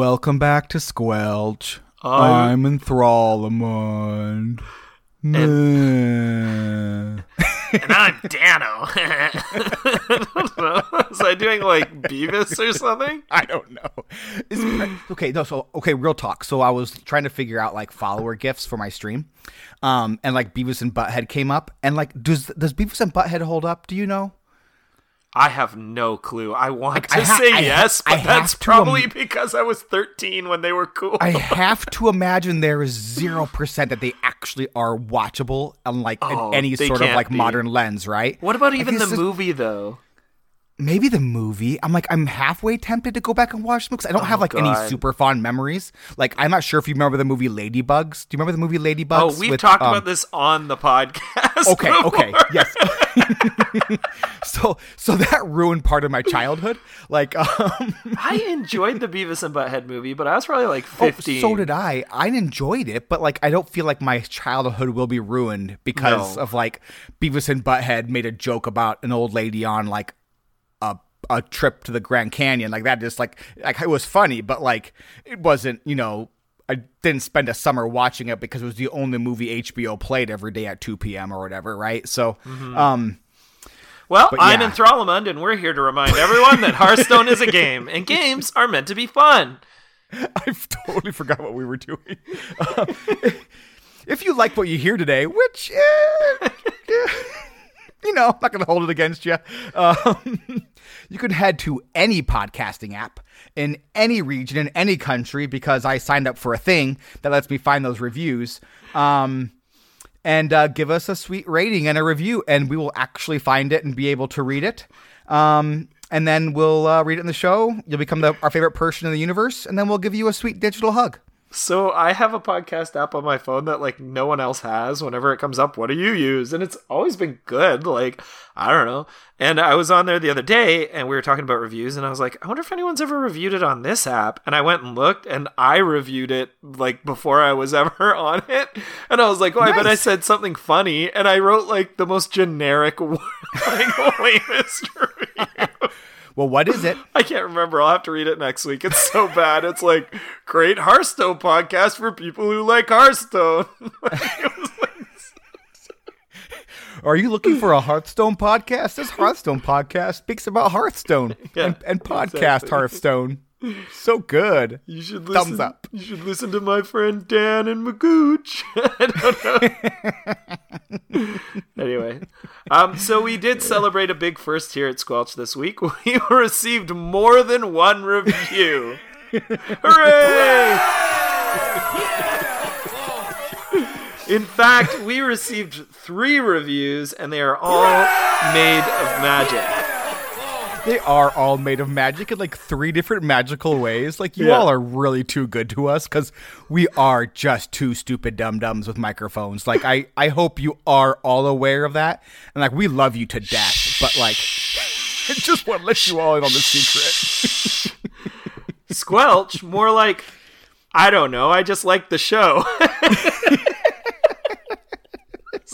Welcome back to Squelch. I- I'm Enthralamond. And I'm Dano. I don't know. Was I doing like Beavis or something? I don't know. Is- okay, no, so okay, real talk. So I was trying to figure out like follower gifts for my stream, um, and like Beavis and Butthead came up, and like does does Beavis and Butthead hold up? Do you know? I have no clue. I want to I ha- say I yes, but that's probably because I was 13 when they were cool. I have to imagine there is zero percent that they actually are watchable on like Oh, any sort of like be. modern lens, right? what about Like, even the this is- movie though? Maybe the movie. I'm like, I'm halfway tempted to go back and watch them because I don't have like any Oh, super fond memories. Like, I'm not sure if you remember the movie Ladybugs. Do you remember the movie Ladybugs? Oh, we've with, talked um, about this on the podcast. Okay, okay, yes. so, so that ruined part of my childhood. Like, um, I enjoyed the Beavis and Butthead movie, but I was probably like oh, 15. so did I. I enjoyed it, but like, I don't feel like my childhood will be ruined because No. of like Beavis and Butthead made a joke about an old lady on like a trip to the Grand Canyon like that. Just like like it was funny, but like it wasn't. You know, I didn't spend a summer watching it because it was the only movie HBO played every day at two p.m. or whatever. Right? So, um. Well, But I'm yeah. Enthralamund, and we're here to remind everyone that Hearthstone is a game, and games are meant to be fun. I've totally forgot what we were doing. Uh, if you like what you hear today, which, eh, you know, I'm not going to hold it against you, um, you can head to any podcasting app in any region, in any country, because I signed up for a thing that lets me find those reviews. Um, and uh, give us a sweet rating and a review, and we will actually find it and be able to read it. Um, and then we'll uh, read it in the show. You'll become the, our favorite person in the universe, and then we'll give you a sweet digital hug. So I have a podcast app on my phone that like no one else has. Whenever it comes up, what do you use? And it's always been good. Like I don't know. And I was on there the other day, and we were talking about reviews, and I was like, I wonder if anyone's ever reviewed it on this app. And I went and looked, and I reviewed it like before I was ever on it. And I was like, oh, I bet I said something funny, and I wrote like the most generic, like. Well, what is it? I can't remember. I'll have to read it next week. It's so bad. It's like great Hearthstone podcast for people who like Hearthstone. It was like- Are you looking for a Hearthstone podcast? This Hearthstone podcast speaks about Hearthstone Yeah, and, and podcast exactly. Hearthstone. So good. you should listen, Thumbs up. You should listen to my friend Dan and Magooch. I don't know. anyway, um, so we did celebrate a big first here at Squelch this week. We received more than one review. Hooray! In fact, we received three reviews, and they are all made of magic. They are all made of magic in like three different magical ways. Like you Yeah. all are really too good to us because we are just two stupid dum dums with microphones. Like I, I hope you are all aware of that, and like we love you to death. But like, I just want to let you all in on the secret. Squelch, more like I don't know. I just like the show.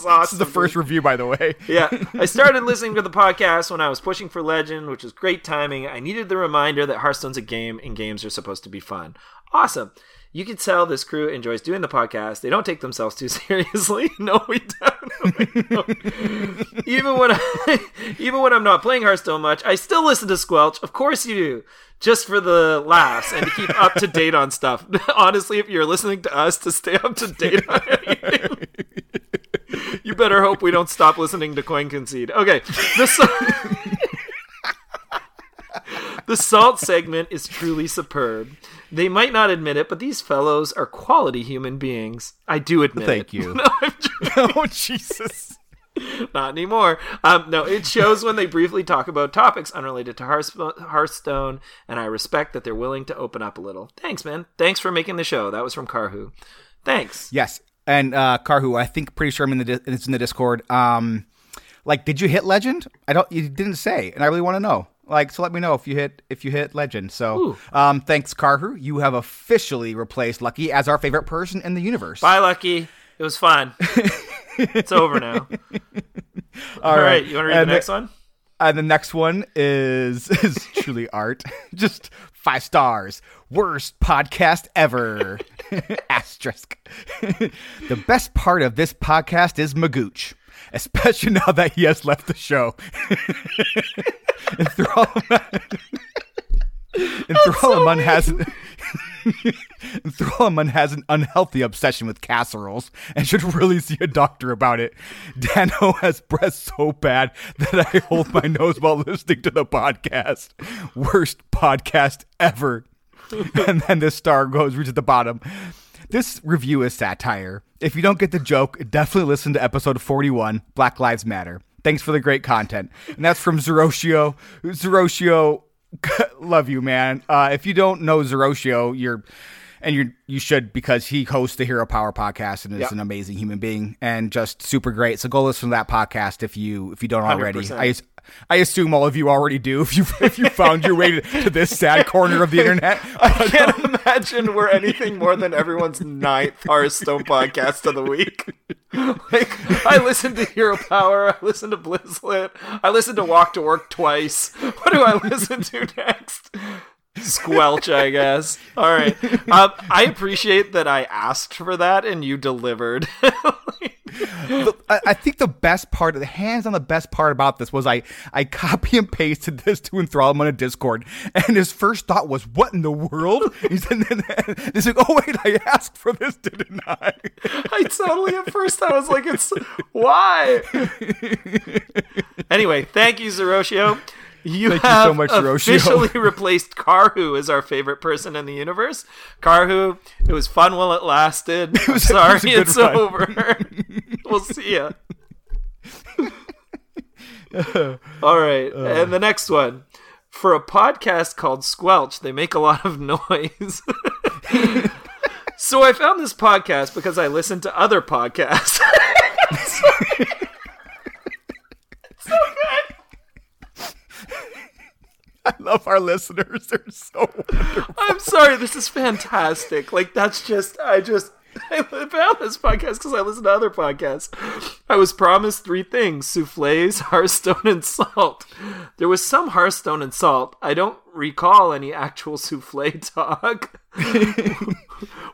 This is the first review, by the way. yeah, I started listening to the podcast when I was pushing for Legend, which was great timing. I needed the reminder that Hearthstone's a game and games are supposed to be fun. Awesome. You can tell this crew enjoys doing the podcast. They don't take themselves too seriously. No, we don't. even when I, even when I'm not playing Hearthstone much, I still listen to Squelch. Of course you do. Just for the laughs and to keep up to date on stuff. Honestly, if you're listening to us to stay up to date on anything, you better hope we don't stop listening to Coin Concede. Okay, the salt, the salt segment is truly superb. They might not admit it, but these fellows are quality human beings. I do admit Thank it. you. No, oh Jesus! not anymore. Um, no, it shows when they briefly talk about topics unrelated to Hearthstone, and I respect that they're willing to open up a little. Thanks, man. Thanks for making the show. That was from Karhu. Thanks. Yes, and uh, Karhu, I think pretty sure I'm in the it's in the Discord. Um, like, did you hit Legend? I don't. You didn't say, and I really want to know. Like, so let me know if you hit if you hit Legend. So, um, thanks, Karhu. You have officially replaced Lucky as our favorite person in the universe. Bye, Lucky. It was fun. it's over now. All right. You want to read And the next one? And the next one is is truly art. Just five stars. Worst podcast ever. Asterisk. the best part of this podcast is Magooch, especially now that he has left the show. Enthrallment. Enthrallment has Enthrallment has an unhealthy obsession with casseroles and should really see a doctor about it. Dano has breath so bad that I hold my nose while listening to the podcast. Worst podcast ever. and then the star goes to the bottom. This review is satire. If you don't get the joke, definitely listen to episode 41, Black Lives Matter. Thanks for the great content. And that's from Zeroshio. Zeroshio, love you, man. Uh, if you don't know Zeroshio, you're and you you should because he hosts the Hero Power podcast and is Yep. an amazing human being and just super great. So go listen to that podcast if you if you don't already. 100%. I I assume all of you already do if you if you found your way to, this sad corner of the internet. I can't um, imagine we're anything more than everyone's ninth Hearthstone podcast of the week. Like, I listened to Hero Power, I listened to Blizzlet, I listened to Walk to Work twice. What do I listen to next? Squelch, I guess. All right. Um, I appreciate that I asked for that and you delivered. I, I think the best part, the hands on the best part about this was I I copy and pasted this to enthrall him on a Discord, and his first thought was, "What in the world?" He said, and then- he's like, "Oh wait, I asked for this, didn't I?" I totally at first I was like, it's why? anyway, thank you, Zeroshio. You Thank you have so much, officially replaced Karhu as our favorite person in the universe. Karhu, it was fun while it lasted. I'm was- it sorry, was it's run. over. we'll see ya. All right, uh. and the next one. For a podcast called Squelch, they make a lot of noise. so I found this podcast because I listened to other podcasts. so good. I love our listeners; they're so wonderful. I'm sorry, this is fantastic. Like that's just I just I found this podcast because I listen to other podcasts. I was promised three things: souffles, Hearthstone, and salt. There was some Hearthstone and salt. I don't recall any actual souffle talk.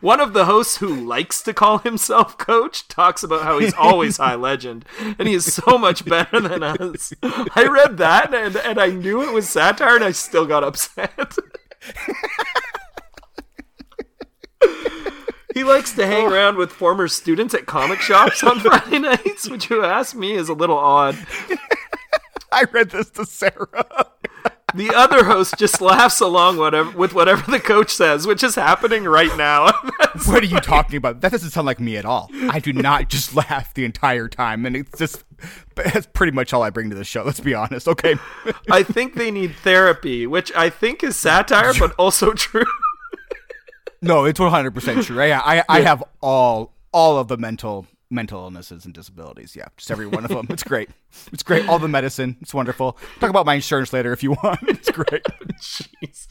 One of the hosts who likes to call himself coach talks about how he's always high legend and he is so much better than us. I read that and, and I knew it was satire and I still got upset. He likes to hang oh. around with former students at comic shops on Friday nights, which you ask me is a little odd. I read this to Sarah. The other host just laughs along whatever with whatever the coach says, which is happening right now. What are you talking about? That doesn't sound like me at all. I do not just laugh the entire time, and it's just that's pretty much all I bring to the show. Let's be honest, okay? I think they need therapy, which I think is satire, but also true. No, it's one hundred percent true. I, I I have all all of the mental mental illnesses and disabilities. Yeah, just every one of them. It's great. It's great. All the medicine. It's wonderful. Talk about my insurance later if you want. It's great. Jeez.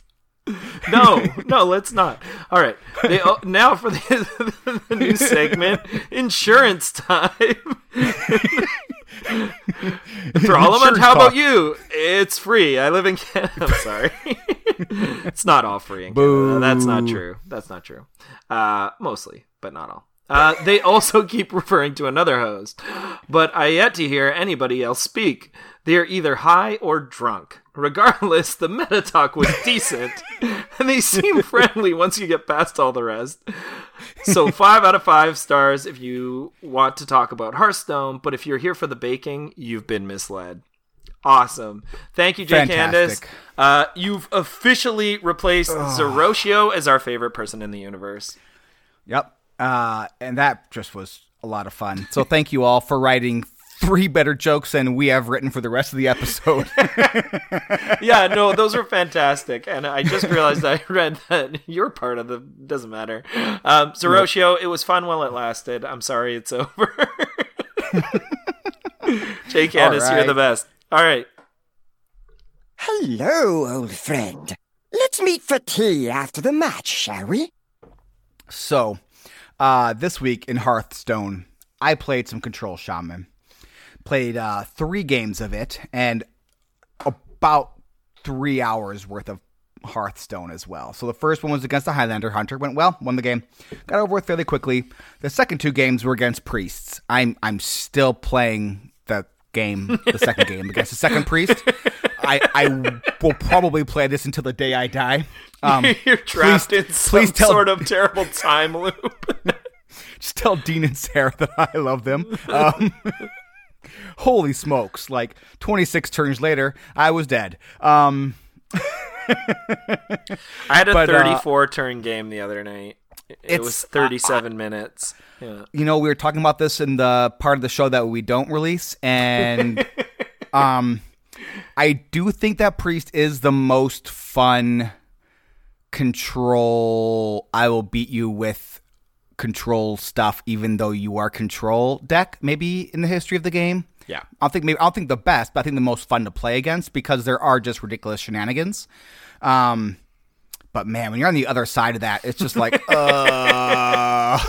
No, no, let's not. All right. They, oh, now for the, the new segment, insurance time. Thrallum, Insurance how about you? It's free. I live in Canada. I'm sorry. it's not all free in Canada. That's not true. That's not true. Uh, mostly, but not all. Uh, they also keep referring to another host, but I yet to hear anybody else speak. They are either high or drunk. Regardless, the meta talk was decent, and they seem friendly once you get past all the rest. So, five out of five stars if you want to talk about Hearthstone, but if you're here for the baking, you've been misled. Awesome. Thank you, Jay Candace. Uh, you've officially replaced Zeroshio as our favorite person in the universe. Yep. Uh, and that just was a lot of fun. So thank you all for writing three better jokes than we have written for the rest of the episode. yeah, no, those were fantastic. And I just realized I read that you're part of the doesn't matter. Um Zeroshio, it was fun while it lasted. I'm sorry it's over. Jay Candace, you're the best. All right. Hello, old friend. Let's meet for tea after the match, shall we? So, uh, this week in Hearthstone, I played some Control Shaman. Played uh, three games of it, and about three hours worth of Hearthstone as well. So the first one was against the Highlander Hunter, went well, won the game, got over it fairly quickly. The second two games were against priests. I'm I'm still playing the game, the second game against the second priest. I I will probably play this until the day I die. Um, You're trapped please- in some please tell- sort of terrible time loop. just tell Dean and Sarah that I love them. Um, holy smokes! Like 26 turns later, I was dead. Um, I had a But, uh, 34 turn game the other night. It was 37 minutes. Yeah. you know, we were talking about this in the part of the show that we don't release, and um, I do think that priest is the most fun control. I will beat you with control stuff, even though you are control deck. Maybe in the history of the game. Yeah. I don't think maybe I don't think the best, but I think the most fun to play against because there are just ridiculous shenanigans. Um, but man, when you're on the other side of that, it's just like, uh,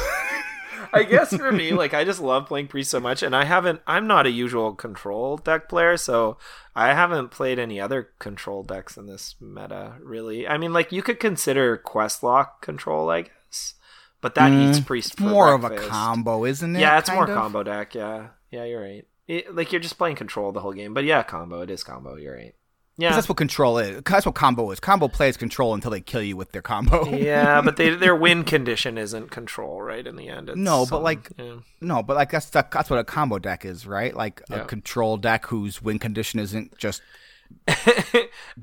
I guess for me, like I just love playing priest so much, and I haven't. I'm not a usual control deck player, so I haven't played any other control decks in this meta. Really, I mean, like you could consider Questlock control, I guess, but that eats priest for Mm, more of a combo, isn't it? Yeah, it's more of? combo deck. Yeah, yeah, you're right. It, like you're just playing control the whole game, but yeah, combo. It is combo. You're right. Yeah, that's what control is. That's what combo is. Combo plays control until they kill you with their combo. yeah, but they, their win condition isn't control, right? In the end, it's No, but like- yeah. no, but like that's the, that's what a combo deck is, right? Like Yeah. a control deck whose win condition isn't just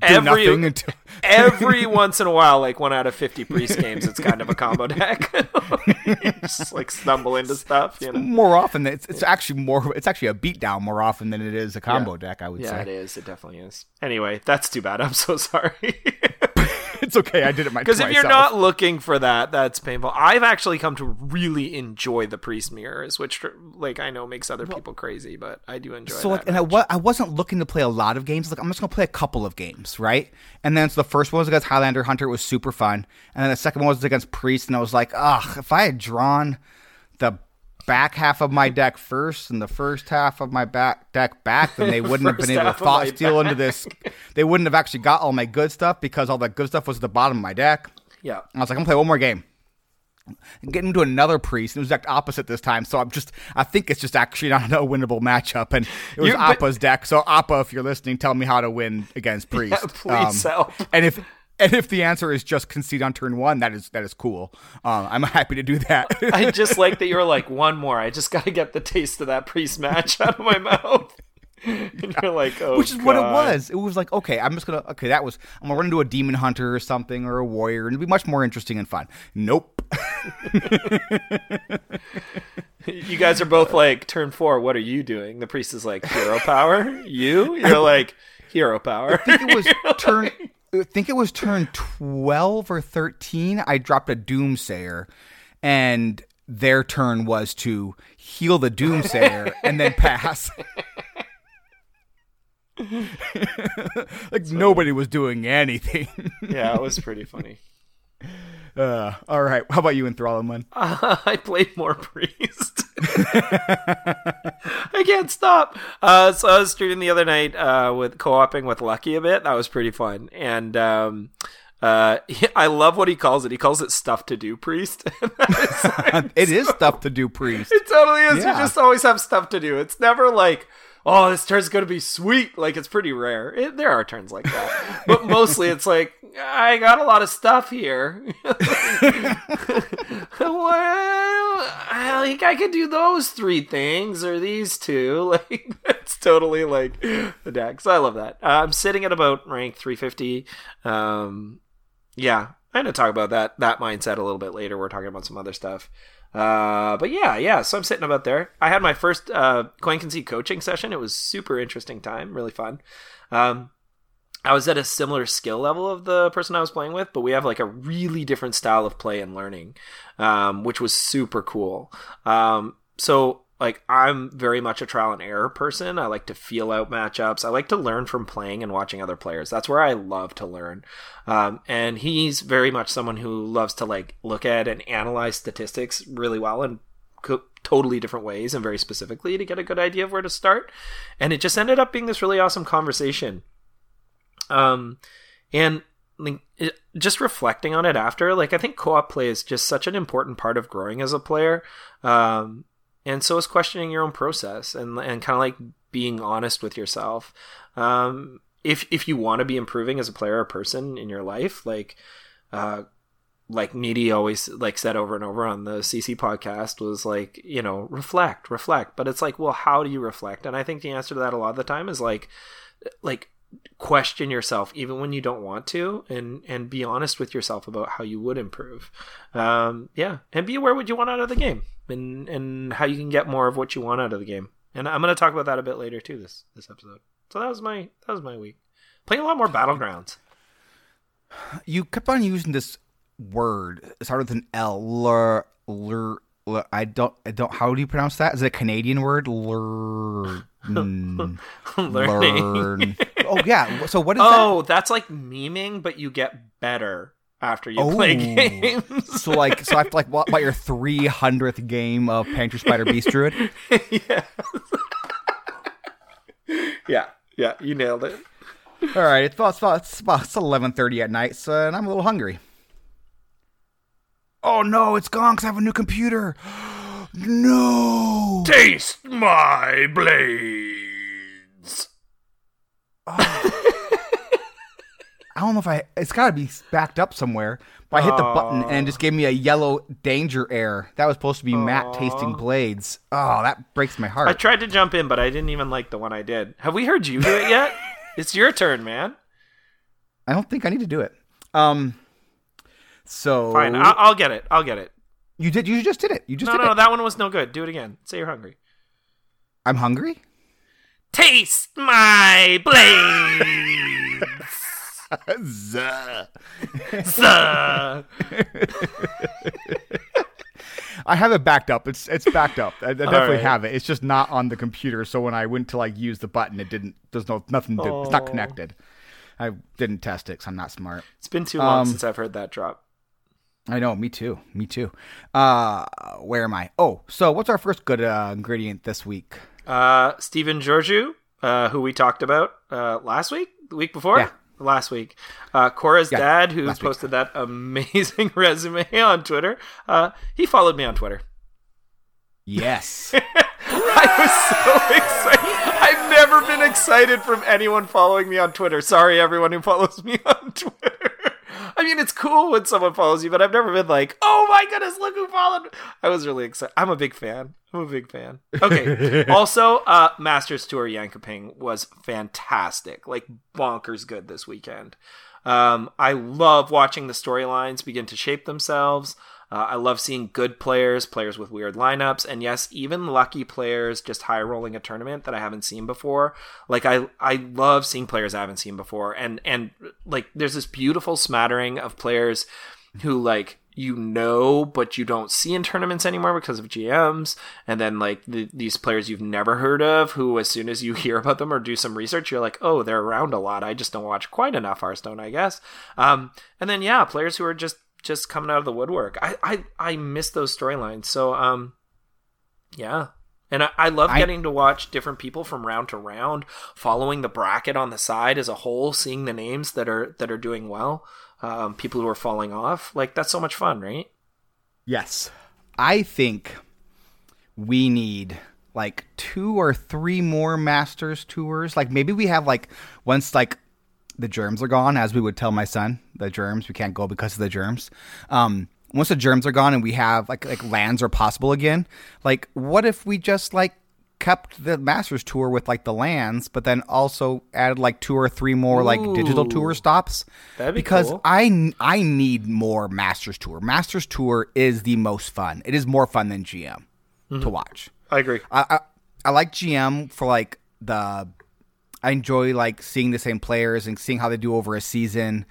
every nothing until every once in a while, like one out of fifty priest games, it's kind of a combo deck. Just like stumble into stuff, you know. more often. It's it's actually more. It's actually a beatdown more often than it is a combo deck. I would Yeah, say it is. It definitely is. Anyway, that's too bad. I'm so sorry. it's okay. I did it my Because if you're not looking for that, that's painful. I've actually come to really enjoy the priest mirrors, which like I know makes other people crazy, but I do enjoy. It. So like, and I, wa- I wasn't looking to play a lot of games. Like, I'm just gonna play a couple of games, right? And then so the first one was against Highlander Hunter. It was super fun. And then the second one was against Priest, and I was like, ugh, if I had drawn the back half of my deck first and the first half of my back deck back, then they wouldn't have been able to thought steal into this. They wouldn't have actually got all my good stuff because all the good stuff was at the bottom of my deck. yeah, I was like, I'm gonna play one more game. And get into another priest. and It was exact opposite this time. So I'm just, I think it's just actually not a winnable matchup. And it was You- but- Appa's deck. So Appa, if you're listening, tell me how to win against priest. please um, help. And if and if the answer is just concede on turn one, that is that is cool. Um, I'm happy to do that. I just like that you're like one more. I just got to get the taste of that priest match out of my mouth. And you're like, oh, Which is what it was. It was like, okay, I'm just gonna okay, that was I'm gonna run into a demon hunter or something or a warrior, and it'd be much more interesting and fun. Nope. You guys are both like, turn four. What are you doing? The priest is like, hero power. You? You're like, hero power. I think it was turn. I think it was turn twelve or thirteen. I dropped a doomsayer, and their turn was to heal the doomsayer and then pass. like nobody was doing anything. yeah, it was pretty funny. Uh, all right, how about you, Enthrallman? I played more priest. I can't stop. Uh, so I was streaming the other night uh, with co-oping with Lucky a bit. That was pretty fun, and um, uh, I love what he calls it. He calls it stuff to do, priest. it is stuff to do, priest. It totally is. Yeah. You just always have stuff to do. It's never like, oh, this turn's going to be sweet. Like, it's pretty rare. It, there are turns like that. but mostly it's like, I got a lot of stuff here. well, I, like, I could do those three things or these two. Like, that's totally like the deck. So I love that. Uh, I'm sitting at about rank 350. Um, yeah, I'm gonna talk about that that mindset a little bit later. We're talking about some other stuff. Uh, but yeah, yeah. So I'm sitting about there. I had my first uh, Coin Concede coaching session. It was super interesting time, really fun. Um, I was at a similar skill level of the person I was playing with, but we have like a really different style of play and learning, um, which was super cool. Um, so like I'm very much a trial and error person. I like to feel out matchups. I like to learn from playing and watching other players. That's where I love to learn. Um, and he's very much someone who loves to like look at and analyze statistics really well and co- totally different ways and very specifically to get a good idea of where to start. And it just ended up being this really awesome conversation Um, and like just reflecting on it after, like I think co-op play is just such an important part of growing as a player. Um, and so is questioning your own process and and kind of like being honest with yourself. Um, if if you want to be improving as a player or person in your life, like uh, like Needy always like said over and over on the CC podcast was like, you know, reflect, reflect. But it's like, well, how do you reflect? And I think the answer to that a lot of the time is like like question yourself even when you don't want to and and be honest with yourself about how you would improve um yeah and be aware what you want out of the game and and how you can get more of what you want out of the game and i'm going to talk about that a bit later too this this episode so that was my that was my week playing a lot more battlegrounds You kept on using this word. It started with an L. Lur, lur, lur, I don't. I don't. How do you pronounce that? Is it a Canadian word? Lur, mm, learning learn. Oh yeah. So what is that? oh that's like memeing but you get better after you play Oh. games? So like, so I have to like what about your three hundredth game of Panther Spider Beast Druid? yeah yeah yeah you nailed it All right, it's about, it's about, it's about it's eleven thirty at night, so and I'm a little hungry. Oh no, it's gone because I have a new computer. no. taste my blades oh. I don't know if I. It's got to be backed up somewhere. But I hit the button and it just gave me a yellow danger error. That was supposed to be matte tasting blades. Oh, that breaks my heart. I tried to jump in, but I didn't even like the one I did. Have we heard you do it yet? it's your turn, man. I don't think I need to do it. Um. So Fine, I'll, I'll get it. I'll get it. you did. You just did it. You just No, did no, it. that one was no good. Do it again. Say you're hungry. I'm hungry. Taste my blades. Zuh. Sir. I have it backed up. It's it's backed up. I, I definitely right. have it. It's just not on the computer. So when I went to like use the button, it didn't. There's no nothing. To, It's not connected. I didn't test it because I'm not smart. It's been too long Um, since I've heard that drop. I know. Me too. Me too. Uh, where am I? Oh, so what's our first good uh, ingredient this week? Uh, Stephen Georgiou, uh, who we talked about uh, last week, the week before, Yeah. Last week. Uh, Cora's Yeah, dad, who posted that amazing resume on Twitter. Uh, he followed me on Twitter. Yes. I was so excited. I've never been excited from anyone following me on Twitter. Sorry, everyone who follows me on Twitter. I mean, it's cool when someone follows you, but I've never been like, oh my goodness, look who followed. I was really excited. I'm a big fan. I'm a big fan. Okay. also, uh, Masters Tour Jönköping was fantastic. Like, bonkers good this weekend. Um, I love watching the storylines begin to shape themselves. Uh, I love seeing good players, players with weird lineups, and yes, even lucky players just high rolling a tournament that I haven't seen before. Like I, I love seeing players I haven't seen before, and and like there's this beautiful smattering of players who like you know but you don't see in tournaments anymore because of GMs and then like the, these players you've never heard of who as soon as you hear about them or do some research you're like oh they're around a lot I just don't watch quite enough Hearthstone I guess um and then yeah players who are just just coming out of the woodwork I I, I miss those storylines so um yeah and I, I love I- getting to watch different people from round to round, following the bracket on the side as a whole, seeing the names that are that are doing well, um, people who are falling off. Like that's so much fun, right? yes. I think we need like two or three more Masters tours. Like maybe we have like once like the germs are gone, as we would tell my son, the germs we can't go because of the germs. Um, once the germs are gone and we have like like lands are possible again. Like what if we just like kept the Masters tour with like the lands, but then also added like two or three more like digital tour stops? That'd be because cool. I I need more Masters tour. Masters tour is the most fun. It is more fun than GM to watch. I agree. I, I I like GM for like the I enjoy like seeing the same players and seeing how they do over a season.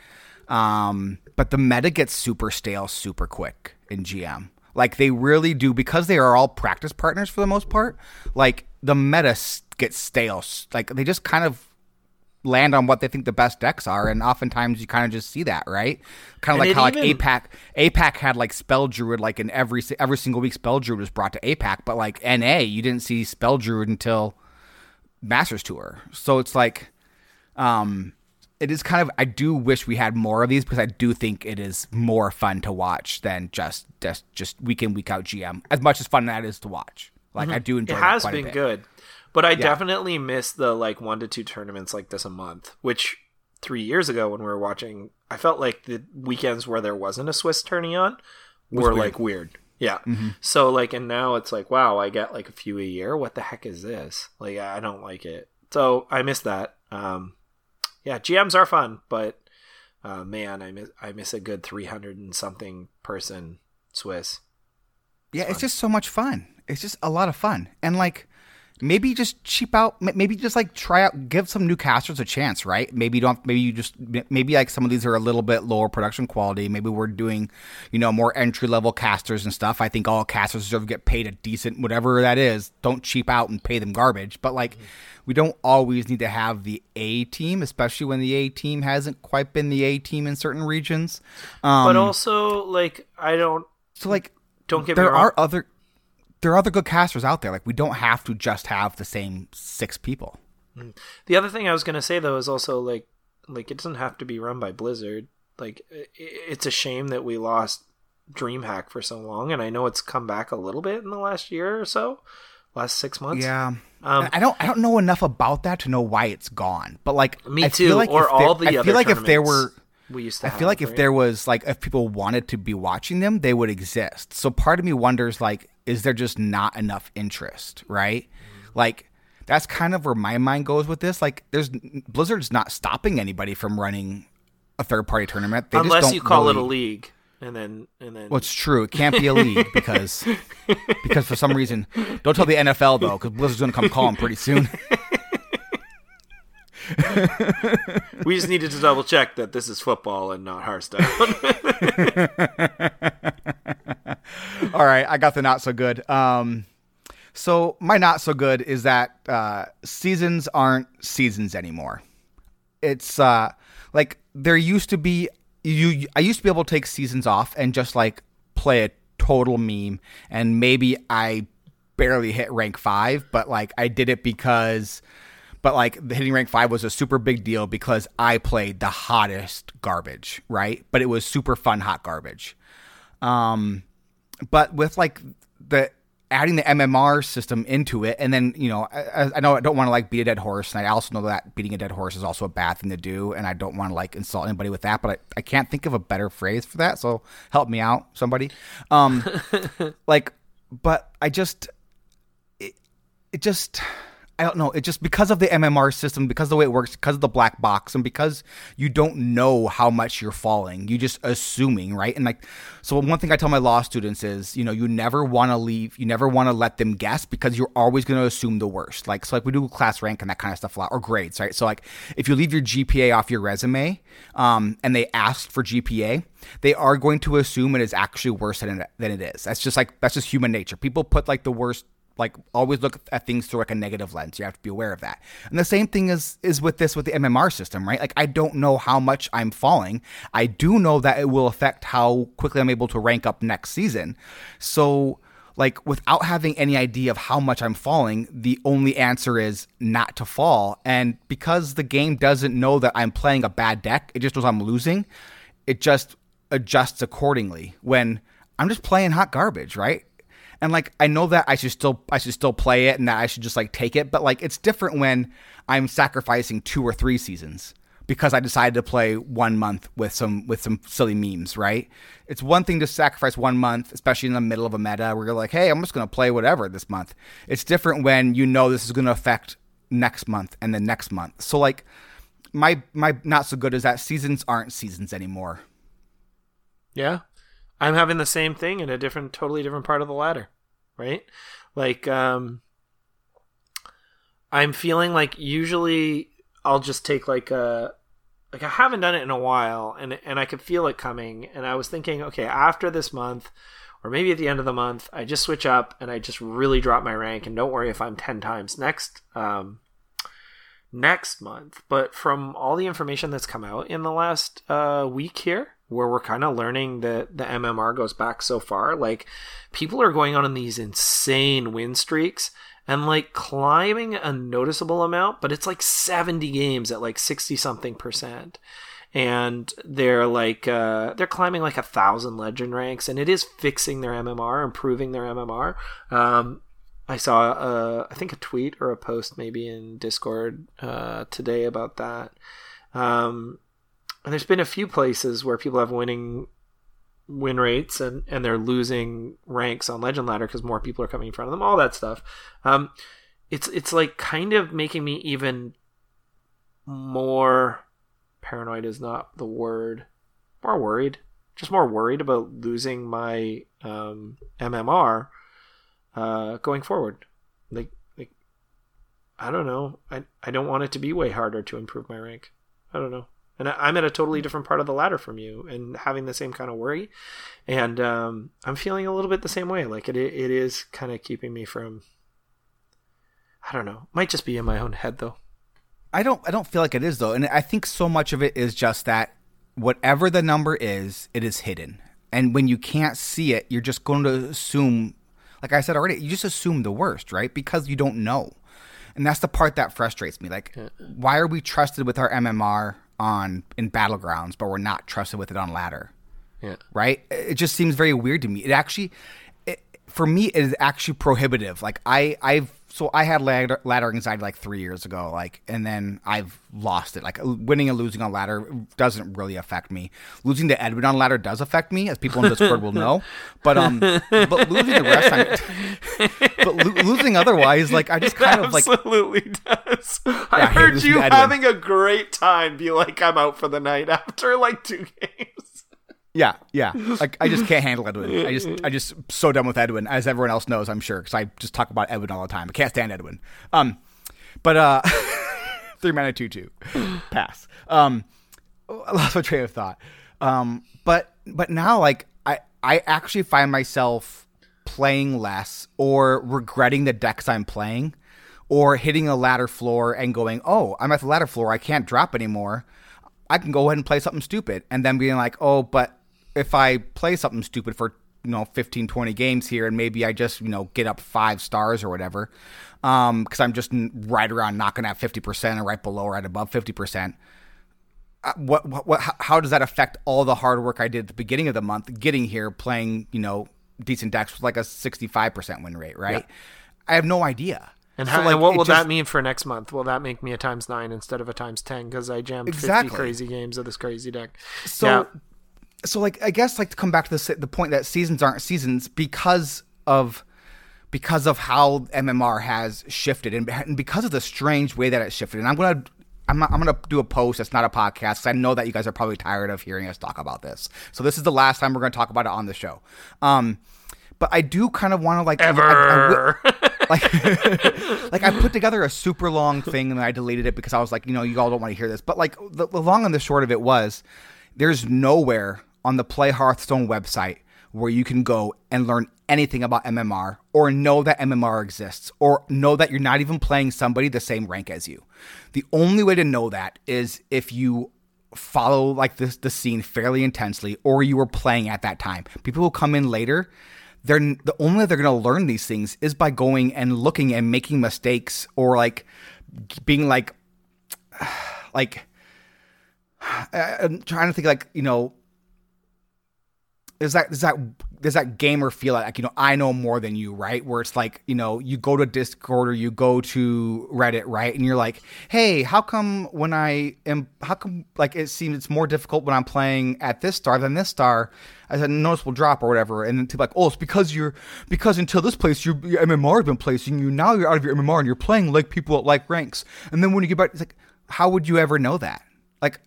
Um, but the meta gets super stale super quick in GM. Like they really do because they are all practice partners for the most part. Like the meta gets stale. Like they just kind of land on what they think the best decks are, and oftentimes you kind of just see that, right? Kind of And like how like even- APAC APAC had like Spell Druid, like in every every single week Spell Druid was brought to APAC, but like NA you didn't see Spell Druid until Masters Tour. So it's like, um, it is kind of I do wish we had more of these because I do think it is more fun to watch than just just just week in week out GM. As much as fun that is to watch, like I do enjoy. it has been good but i definitely miss the like one to two tournaments like this a month which three years ago when we were watching i felt like the weekends where there wasn't a swiss tourney on were weird. Mm-hmm. like weird yeah. So like and now it's like wow i get like a few a year? What the heck is this? Like i don't like it. So i miss that. Um yeah gms are fun but uh man i miss i miss a good 300 and something person swiss. Yeah, it's just so much fun. It's just a lot of fun, and like maybe just cheap out. Maybe just like try out, give some new casters a chance, right? Maybe you don't. Maybe you just maybe like some of these are a little bit lower production quality. Maybe we're doing, you know, more entry level casters and stuff. I think all casters deserve to get paid a decent whatever that is. Don't cheap out and pay them garbage. But like, we don't always need to have the A team, especially when the A team hasn't quite been the A team in certain regions. Um, but also like i don't so like don't get me there wrong are other there are other good casters out there. Like we don't have to just have the same six people. The other thing I was gonna say though is also like like it doesn't have to be run by Blizzard. Like it's a shame that we lost DreamHack for so long, and I know it's come back a little bit in the last year or so, last six months. Yeah. Um, I don't I don't know enough about that to know why it's gone. But like Me I too, like or there- all the I feel like if there were we used to. I feel like if there was like if people wanted to be watching them, they would exist. So part of me wonders like is there just not enough interest, right? Like that's kind of where my mind goes with this. Like there's Blizzard's not stopping anybody from running a third party tournament. They just unless you call it a league, and then and then Well, it's true. It can't be a league because because for some reason, don't tell the NFL though, because Blizzard's going to come call them pretty soon. we just needed to double check that this is football and not Hearthstone. All right, I got the not so good. Um, so my not so good is that uh, seasons aren't seasons anymore. It's uh, like there used to be. You, I used to be able to take seasons off and just like play a total meme, and maybe I barely hit rank five, but like I did it because. But like the hitting rank five was a super big deal because I played the hottest garbage, right? But it was super fun hot garbage. Um, but with like the adding the MMR system into it, and then you know, I, I know I don't want to like beat a dead horse, and I also know that beating a dead horse is also a bad thing to do, and I don't want to like insult anybody with that, but I, I can't think of a better phrase for that. So help me out, somebody. Um, like, but I just, it, it just. I don't know. It just because of the MMR system, because of the way it works, because of the black box, and because you don't know how much you're falling, you just assuming, right? And like, so one thing I tell my law students is, you know, you never want to leave, you never want to let them guess because you're always going to assume the worst. Like, so like we do class rank and that kind of stuff a lot, or grades, right? So like, if you leave your GPA off your resume, um, and they ask for GPA, they are going to assume it is actually worse than it, than it is. That's just like that's just human nature. People put like the worst like always look at things through like a negative lens. You have to be aware of that. And the same thing is is with this with the MMR system, right? Like I don't know how much I'm falling. I do know that it will affect how quickly I'm able to rank up next season. So like without having any idea of how much I'm falling, the only answer is not to fall. And because the game doesn't know that I'm playing a bad deck, it just knows I'm losing. It just adjusts accordingly when I'm just playing hot garbage, right? And like I know that I should still I should still play it and that I should just like take it, but like it's different when I'm sacrificing two or three seasons because I decided to play one month with some with some silly memes, right? It's one thing to sacrifice one month, especially in the middle of a meta where you're like, hey, I'm just gonna play whatever this month. It's different when you know this is gonna affect next month and the next month. So like my my not so good is that seasons aren't seasons anymore. Yeah. I'm having the same thing in a different totally different part of the ladder, right? Like um I'm feeling like usually I'll just take like a like I haven't done it in a while and and I could feel it coming and I was thinking, okay, after this month or maybe at the end of the month, I just switch up and I just really drop my rank and don't worry if I'm 10 times next um next month. But from all the information that's come out in the last uh, week here, where we're kind of learning that the MMR goes back so far, like people are going on in these insane win streaks. and like climbing a noticeable amount, but it's like 70 games at like 60 something percent. And they're like uh, they're climbing like a thousand legend ranks, and it is fixing their MMR, improving their MMR. Um, I saw uh, I think a tweet or a post maybe in Discord uh, today about that. Um, and there's been a few places where people have winning win rates and and they're losing ranks on legend ladder because more people are coming in front of them all that stuff. Um it's it's like kind of making me even more paranoid is not the word. More worried. Just more worried about losing my um mmr uh going forward. Like like i don't know. I i don't want it to be way harder to improve my rank. I don't know and I, am at a totally different part of the ladder from you and having the same kind of worry and um, i'm feeling a little bit the same way like it, it is kind of keeping me from i don't know might just be in my own head though I don't I don't feel like it is though. And I think so much of it is just that whatever the number is, it is hidden. And when you can't see it, you're just going to assume like I said already, you just assume the worst, right? Because you don't know. And that's the part that frustrates me. Like why are we trusted with our MMR on in battlegrounds, but we're not trusted with it on ladder. Yeah. Right? It just seems very weird to me. It actually for me it is actually prohibitive. Like I I've so I had ladder, ladder anxiety like three years ago, like, and then I've lost it. Like winning and losing on ladder doesn't really affect me. Losing to Edwin on ladder does affect me, as people in Discord will know. But um, but losing the rest, I'm, but lo- losing otherwise, like I just kind of like absolutely does. I heard you having a great time. Be like, I'm out for the night after like two games. Yeah, yeah. Like I just can't handle Edwin. I just, I just so done with Edwin, as everyone else knows, I'm sure, because I just talk about Edwin all the time. I can't stand Edwin. Um, but uh, three mana two two, pass. Um, I lost my train of thought. Um, but but now like I I actually find myself playing less or regretting the decks I'm playing, or hitting a ladder floor and going, oh, I'm at the ladder floor. I can't drop anymore. I can go ahead and play something stupid, and then being like, oh, but if I play something stupid for you know 15 20 games here and maybe I just you know get up 5 stars or whatever um cuz I'm just right around knocking at 50% or right below or right above 50% uh, what, what, what how does that affect all the hard work I did at the beginning of the month getting here playing you know decent decks with like a 65% win rate right yeah. I have no idea and, how, so like, and what will just, that mean for next month? Will that make me a times nine instead of a times ten because I jammed exactly. fifty crazy games of this crazy deck? So yeah so like I guess like to come back to the the point that seasons aren't seasons because of because of how MMR has shifted and, and because of the strange way that it shifted. And I'm gonna I'm, I'm gonna do a post. that's not a podcast because I know that you guys are probably tired of hearing us talk about this. So this is the last time we're gonna talk about it on the show. Um, but I do kind of want to like ever. I, I, like, like I put together a super long thing and I deleted it because I was like, you know, you all don't want to hear this. But like the, the long and the short of it was, there's nowhere on the Play Hearthstone website where you can go and learn anything about MMR or know that MMR exists or know that you're not even playing somebody the same rank as you. The only way to know that is if you follow like this the scene fairly intensely or you were playing at that time. People who come in later, they're the only way they're going to learn these things is by going and looking and making mistakes or like being like like I'm trying to think like, you know, there's that there's that there's that gamer feel like you know I know more than you, right? Where it's like you know you go to Discord or you go to Reddit, right? And you're like, hey, how come when I am how come like it seems it's more difficult when I'm playing at this star than this star as a noticeable drop or whatever, and then to like, oh, it's because you're because until this place your, your MMR has been placing you. Now you're out of your MMR and you're playing like people at like ranks, and then when you get back, it's like, how would you ever know that? Like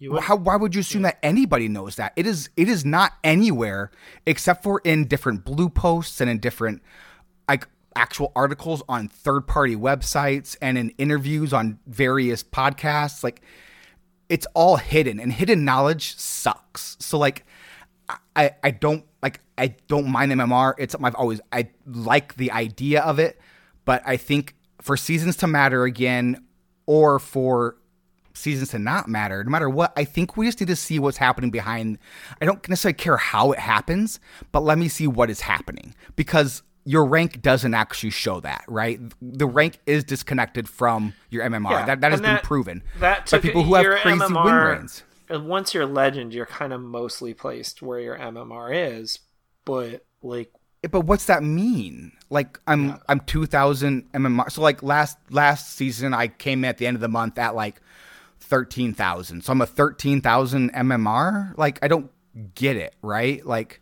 would, How, why would you assume yeah. that anybody knows that? It is it is not anywhere except for in different blue posts and in different like actual articles on third party websites and in interviews on various podcasts. Like it's all hidden and hidden knowledge sucks. So like I I don't like I don't mind MMR. It's something I've always I like the idea of it, but I think for seasons to matter again or for seasons to not matter, no matter what, I think we just need to see what's happening behind. I don't necessarily care how it happens, but let me see what is happening because your rank doesn't actually show that, right? The rank is disconnected from your MMR. Yeah, that that has and been proven that took people who have crazy win rates. and once you're legend, you're kind of mostly placed where your MMR is, but like eh, But what's that mean? Like I'm I'm 2000 MMR. So like last last season I came at the end of the month at like 13,000. So I'm a 13,000 MMR. Like I don't get it, right? Like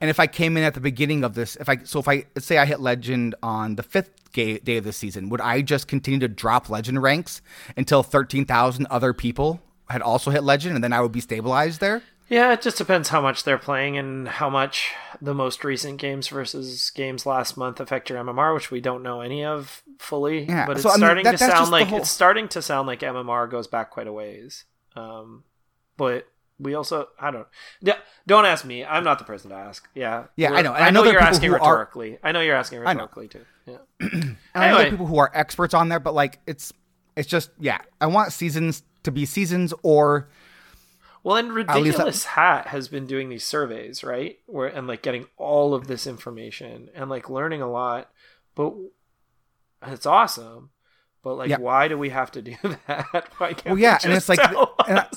and if I came in at the beginning of this, if I so if I let's say I hit legend on the 5th ga- day of the season, would I just continue to drop legend ranks until 13,000 other people had also hit legend and then I would be stabilized there? Yeah, it just depends how much they're playing and how much the most recent games versus games last month affect your MMR, which we don't know any of fully. Yeah, but it's so, I mean, starting that- to sound like whole- it's starting to sound like MMR goes back quite a ways. Um, but we also I don't yeah, don't ask me. I'm not the person to ask. Yeah, Yeah, I know. I know there you're asking who are- rhetorically. I know you're asking know. rhetorically too. Yeah. And I know people who are experts on there, but like it's it's just yeah. I want seasons to be seasons or Well, and ridiculous hat has been doing these surveys, right? Where and like getting all of this information and like learning a lot, but it's awesome. But like, Yeah. why do we have to do that? Why can't Well, yeah, and it's like- and I-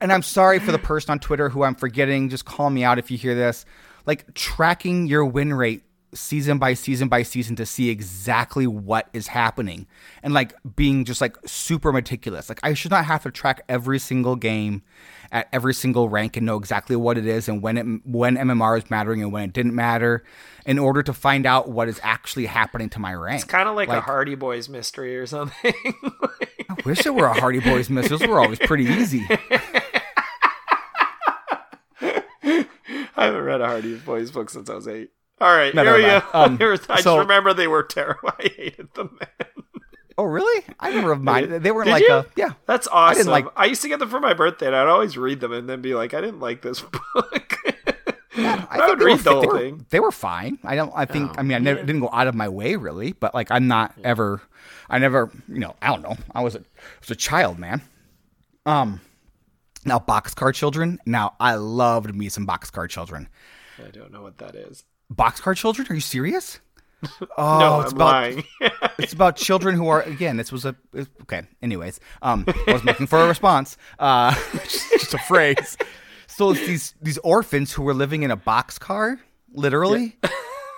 and I'm sorry for the person on Twitter who I'm forgetting. Just call me out if you hear this. Like tracking your win rate season by season by season to see exactly what is happening and like being just like super meticulous. Like I should not have to track every single game at every single rank and know exactly what it is and when it when MMR is mattering and when it didn't matter in order to find out what is actually happening to my rank. It's kind of like, a Hardy Boys mystery or something. I wish it were a Hardy Boys mystery. Those were always pretty easy. I haven't read a Hardy Boys book since I was eight. All right, Neither here we go. have I. Um, I so- just remember they were terrible. I hated them. Man. Oh, really? I never minded. They were like you? a yeah. That's awesome. I, didn't like- I used to get them for my birthday, and I'd always read them and then be like, I didn't like this book. I, I would they were read the whole they were, thing. They were fine. I don't. I think. Oh, I mean, I never didn't go out of my way really, but like I'm not ever. I never. You know. I don't know. I was a I was a child, man. Um. Now boxcar children. Now I loved me some boxcar children. I don't know what that is. Boxcar children? Are you serious? Oh, no, it's I'm about lying. it's about children who are again. This was a okay. Anyways, um, I was looking for a response. Uh, just a phrase. So it's these these orphans who were living in a boxcar, literally,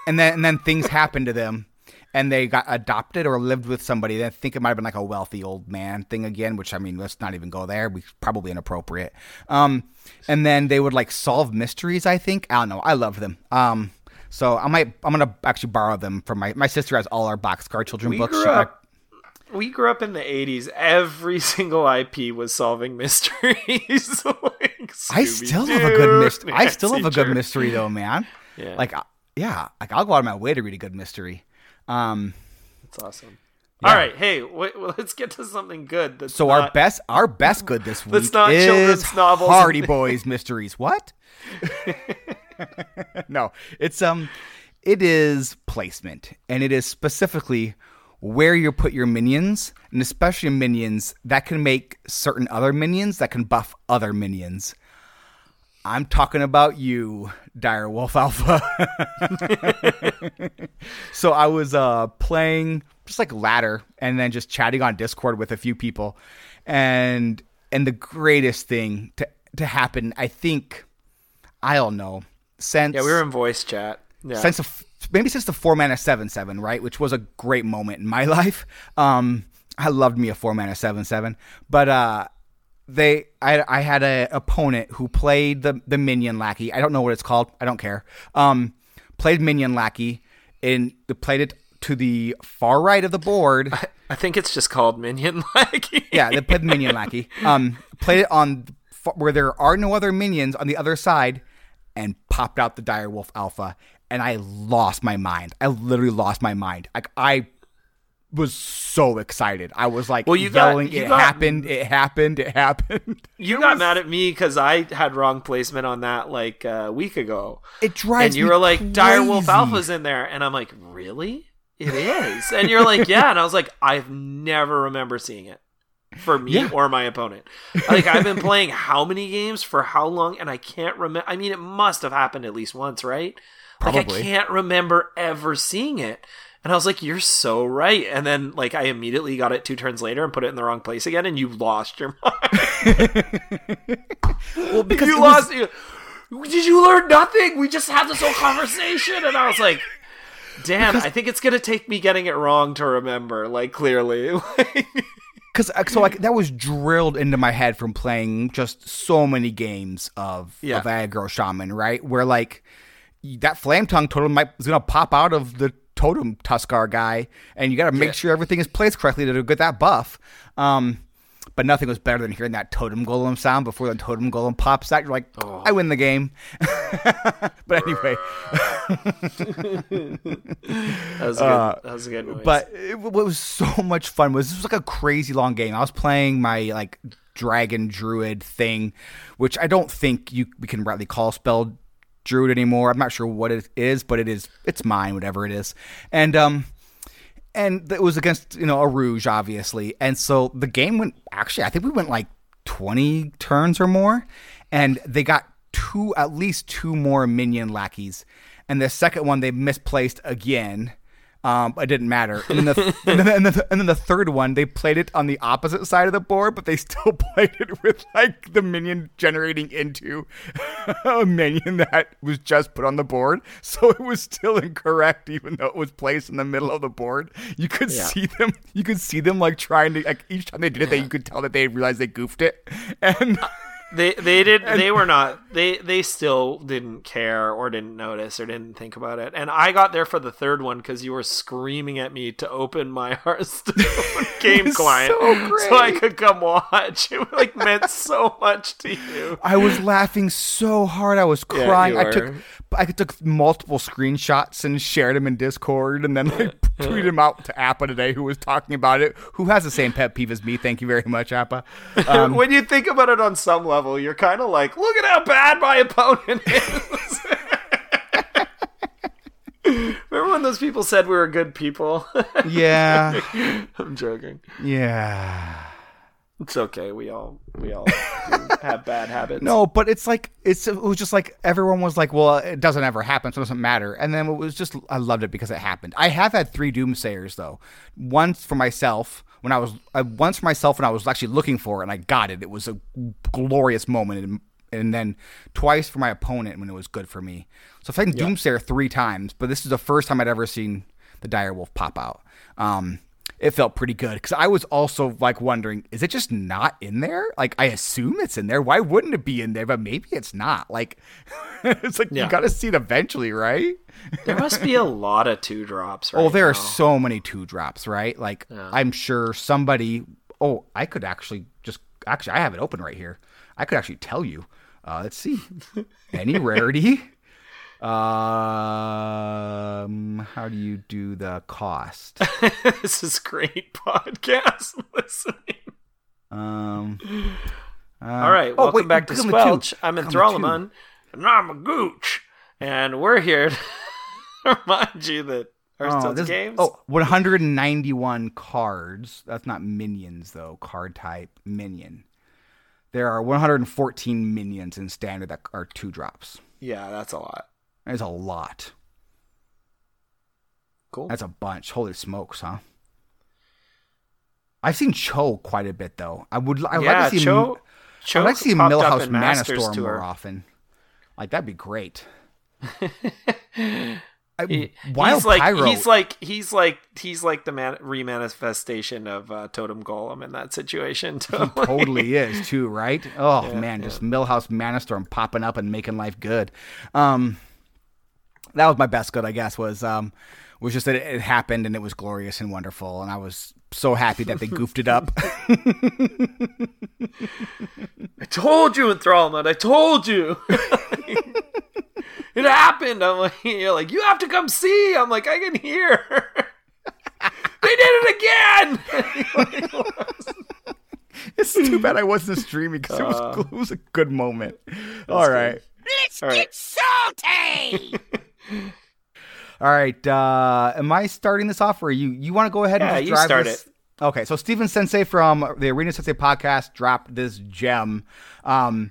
and then and then things happened to them, and they got adopted or lived with somebody. I think it might have been like a wealthy old man thing again, which I mean, let's not even go there. We probably inappropriate. Um, and then they would like solve mysteries. I think I don't know. I love them. Um. So I might I'm gonna actually borrow them from my my sister has all our boxcar children we books. grew She- I- up. We grew up in the '80s. Every single IP was solving mysteries. like I still have a good mystery. I still have a good mystery though, man. Yeah. Like, yeah, like I'll go out of my way to read a good mystery. Um, That's awesome. All right, hey, wait, well, let's get to something good. That's so our best, our best good this week That's not is children's novels. Hardy Boys mysteries. What? no, it's um, it is placement, and it is specifically where you put your minions, and especially minions that can make certain other minions that can buff other minions. I'm talking about you, Dire Wolf Alpha. so I was uh, playing just like ladder and then just chatting on Discord with a few people. And and the greatest thing to to happen, I think I don't know, since Yeah, we were in voice chat. Yeah. since the, maybe since the four mana seven seven, right, which was a great moment in my life. Um, I loved me a four mana seven seven, but uh, they I I had a opponent who played the the minion lackey. I don't know what it's called. I don't care. Um, played minion lackey and played it to the far right of the board. I think it's just called Minion Lackey. Yeah, they played minion lackey. Um, played it on where there are no other minions on the other side, and popped out the direwolf alpha, and I lost my mind. I literally lost my mind. Like I was so excited. I was like Well, you got- yelling, you "It got- happened! It happened! It happened!" You got mad at me because I had wrong placement on that like a week ago. It drives and you me were like, Direwolf crazy. Alpha's in there. And I'm like, really? It is. and you're like, yeah. And I was like, I've never remember seeing it for me Yeah. or my opponent. Like, I've been playing how many games for how long? And I can't remember. I mean, it must have happened at least once, right? Like I can't remember ever seeing it. And I was like, "You're so right." And then, like, I immediately got it two turns later and put it in the wrong place again, and you lost your mind. well, because you was- lost. you- did you learn nothing? We just had this whole conversation, and I was like, "Damn, I think it's gonna take me getting it wrong to remember." Like, clearly, because so like that was drilled into my head from playing just so many games of Yeah. of aggro shaman, right? Where like that flame tongue totem might is gonna pop out of the totem tuskar guy, and you got to make Yeah. sure everything is placed correctly to get that buff. Um, but nothing was better than hearing that totem golem sound before the totem golem pops out. You're like, Oh. I win the game. but anyway, that was a good. that was a good noise. Uh, but it, what was so much fun was this was like a crazy long game. I was playing my like dragon druid thing, which I don't think you we can rightly call spell druid anymore. I'm not sure what it is, but it is it's mine, whatever it is. And um and it was against you know a rogue obviously. And so the game went actually i think we went like 20 turns or more and they got two at least two more minion lackeys. And the second one they misplaced again um, it didn't matter. And then, the, and, then, and, then the, and then the third one, they played it on the opposite side of the board, but they still played it with like the minion generating into a minion that was just put on the board. So it was still incorrect, even though it was placed in the middle of the board. You could Yeah. see them. You could see them like trying to like each time they did it, they, you could tell that they realized they goofed it. And they they did they were not they they still didn't care or didn't notice or didn't think about it and i got there for the third one because you were screaming at me to open my hearthstone game client so so i could come watch it like meant so much to you I was laughing so hard, I was crying. you I took. I took multiple screenshots and shared them in Discord, and then I tweeted them out to Appa today, who was talking about it, who has the same pet peeve as me. Thank you very much, Appa. Um, when you think about it on some level you're kind of like look at how bad my opponent is Remember when those people said we were good people? yeah, I'm joking. yeah. It's okay. We all we all have bad habits. No, but it's like it's it was just like everyone was like, well, it doesn't ever happen, so it doesn't matter. And then it was just I loved it because it happened. I have had three doomsayers though. Once for myself when I was uh, once for myself when I was actually looking for it and I got it. It was a glorious moment. And, and then twice for my opponent when it was good for me. So I've had Doomsayer three times, but this is the first time I'd ever seen the Dire Wolf pop out. Um, it felt pretty good because I was also like wondering, is it just not in there? Like I assume it's in there. Why wouldn't it be in there? But maybe it's not. Like it's like Yeah. you got to see it eventually, right? There must be a lot of two drops. Right Oh, there are so many two drops, right? Like I'm sure somebody. Oh, I could actually just actually I have it open right here. I could actually tell you. Uh, let's see. Any rarity? Um, how do you do the cost? this is great podcast listening. Um, uh, All right, oh, welcome wait, back to. Squelch. I'm in. Thralaman, and I'm a gooch, and we're here to remind you that Oh, Hearthstone's this, games. oh, 191 cards. That's not minions though. Card type minion. There are 114 minions in standard that are two drops. yeah, that's a lot. That's a lot. Cool. That's a bunch. Holy smokes, huh? I've seen Cho quite a bit though. I would. I yeah, like to see. Cho. Cho I'd like to see Millhouse Manastorm more often. Like that'd be great. I, He- Wild he's like Pyro. he's like he's like he's like the man- remanifestation of uh, Totem Golem in that situation. Totally. totally is too, right? Oh Yeah, man, yeah. just Millhouse Manastorm popping up and making life good. Um, that was my best good, I guess. Was um, was just that it, it happened and it was glorious and wonderful, and I was so happy that they goofed it up. I told you, Enthrallment. I told you. it happened. I'm like, you're like, you have to come see. I'm like, I can hear. they did it again. it's too bad I wasn't streaming because it, was Uh, it was a good moment. All right, Let's All right. get salty! All right. Uh, am I starting this off, or you you want to go ahead Yeah, and just you start this? it. Okay, so Steven Sensei from the Arena Sensei podcast dropped this gem. Um,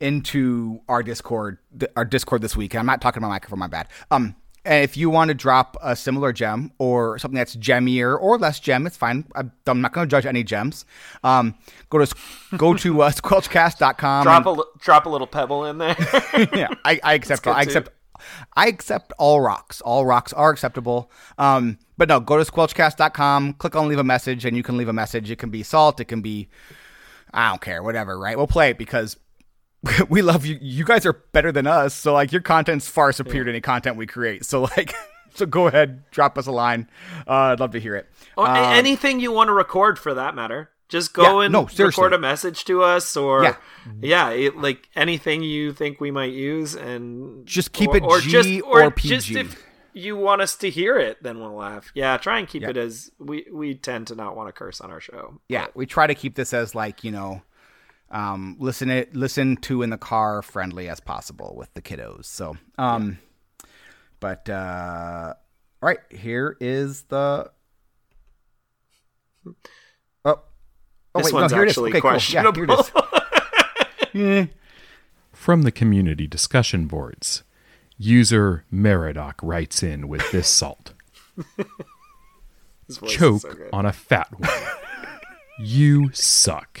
into our Discord, our Discord this week. And I'm not talking about microphone, my bad. Um, and if you want to drop a similar gem or something that's gemmier or less gem, it's fine. I'm, I'm not going to judge any gems. Um, go to go to uh, squelchcast.com. Drop a drop a little pebble in there. yeah, I, I accept. I too. I accept all rocks. All rocks are acceptable. Um, but no, go to squelchcast.com, click on leave a message, and you can leave a message. It can be salt. It can be, I don't care, whatever. Right? We'll play it because we love you. You guys are better than us. So like your content's far superior to any content we create. So like, so go ahead, drop us a line. Uh, I'd love to hear it. Or Um, anything you want to record for that matter. Just go Yeah, and no, seriously. record a message to us, or Yeah. yeah, it, like anything you think we might use, and Just keep or, it or G just, or just PG. if you want us to hear it, then we'll laugh. Yeah, try and keep Yeah. it as we we tend to not want to curse on our show. yeah, we try to keep this as like you know, um, listen it listen to in the car friendly as possible with the kiddos. So, um, but uh, all right, here is the. Oh, This wait, one's no, here it is. actually Okay, cool. Yeah, here it is. Eh. From the community discussion boards, user Meridoc writes in with this salt. His Choke so on a fat one. you suck.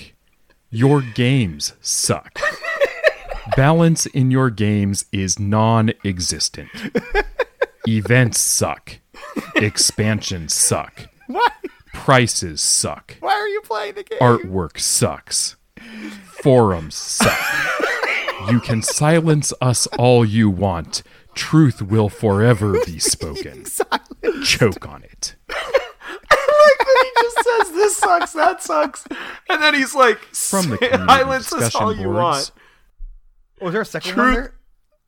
Your games suck. Balance in your games is non existent. Events suck. Expansions suck. Why? Prices suck. Why are you playing the game? Artwork sucks. Forums suck. You can silence us all you want. Truth will forever be spoken. Choke on it. Like he just says this sucks, that sucks, and then he's like, From the silence us all you boards. want. Was there a second Truth- one there?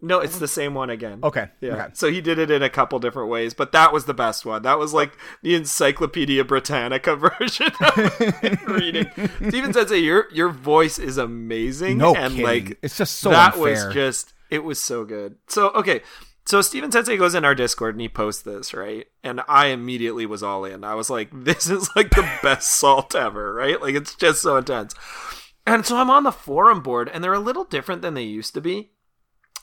No, it's the same one again. Okay, Yeah. okay. So he did it in a couple different ways, but that was the best one. That was like the Encyclopedia Britannica version of reading. Steven says, "Hey, your your voice is amazing." No and kidding. like It's just so that unfair. was just it was so good. So okay. So Steven Sensei goes in our Discord and he posts this, right? And I immediately was all in. I was like, this is like the best salt ever, right? Like it's just so intense. And so I'm on the forum board and they're a little different than they used to be.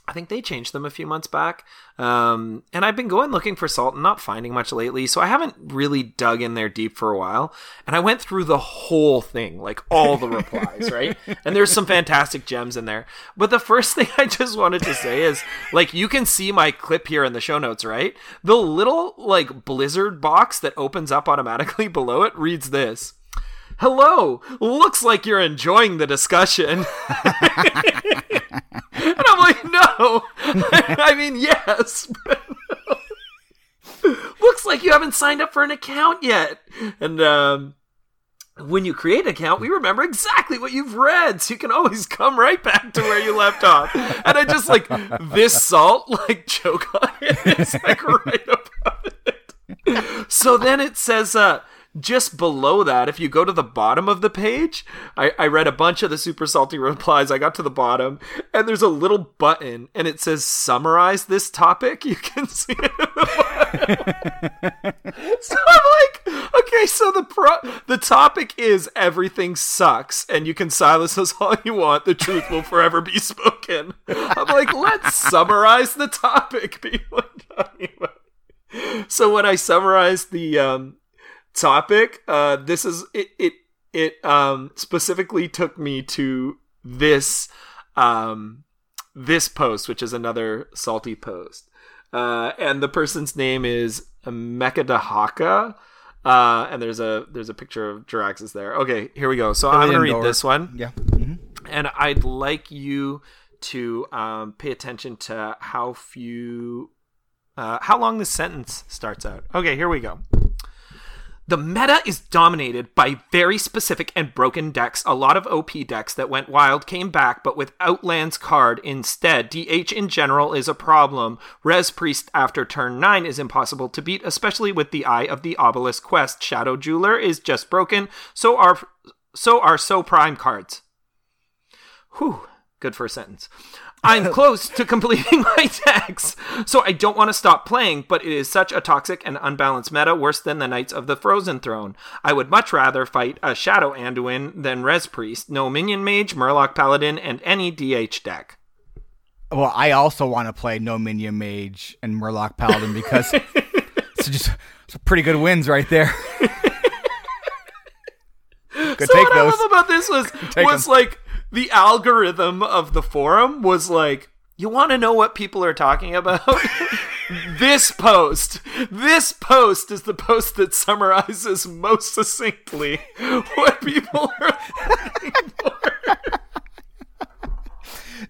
I think they changed them a few months back. Um, and I've been going looking for salt and not finding much lately. So I haven't really dug in there deep for a while. And I went through the whole thing, like all the replies, right? And there's some fantastic gems in there. But the first thing I just wanted to say is like, you can see my clip here in the show notes, right? The little like blizzard box that opens up automatically below it reads this. Hello, looks like you're enjoying the discussion. And I'm like, no. I mean, yes. Looks like you haven't signed up for an account yet. And um, when you create an account, we remember exactly what you've read, so you can always come right back to where you left off. And I just like this salt, like choke on it. It's like right above it. So then it says, uh, just below that, if you go to the bottom of the page, I, I read a bunch of the super salty replies. I got to the bottom, and there's a little button, and it says summarize this topic. You can see it. so I'm like, okay, so the pro- the topic is everything sucks, and you can silence us all you want. The truth will forever be spoken. I'm like, let's summarize the topic people. So when I summarized the um, topic, uh, this is it. It it um, specifically took me to this um, this post, which is another salty post, uh, and the person's name is Mekadahaka. Uh, and there's a there's a picture of Jaraxxus there. Okay, here we go. So I'm gonna read Indoor. this one Yeah. hmm and I'd like you to um, pay attention to how few, uh, how long this sentence starts out. Okay, here we go. The meta is dominated by very specific and broken decks. A lot of OP decks that went wild came back, but with Outland's card instead. DH in general is a problem. Res Priest after turn 9 is impossible to beat, especially with the Eye of the Obelisk quest. Shadow Jeweler is just broken, so are so are so prime cards. Whew. Good for a sentence. I'm close to completing my decks, so I don't want to stop playing, but it is such a toxic and unbalanced meta, worse than the Knights of the Frozen Throne. I would much rather fight a Shadow Anduin than Res Priest, no Minion Mage, Murloc Paladin, and any DH deck. Well, I also want to play No Minion Mage and Murloc Paladin because it's just some pretty good wins right there. So what those. I love about this was was like the algorithm of the forum was like, you want to know what people are talking about? this post, this post is the post that summarizes most succinctly what people are looking for.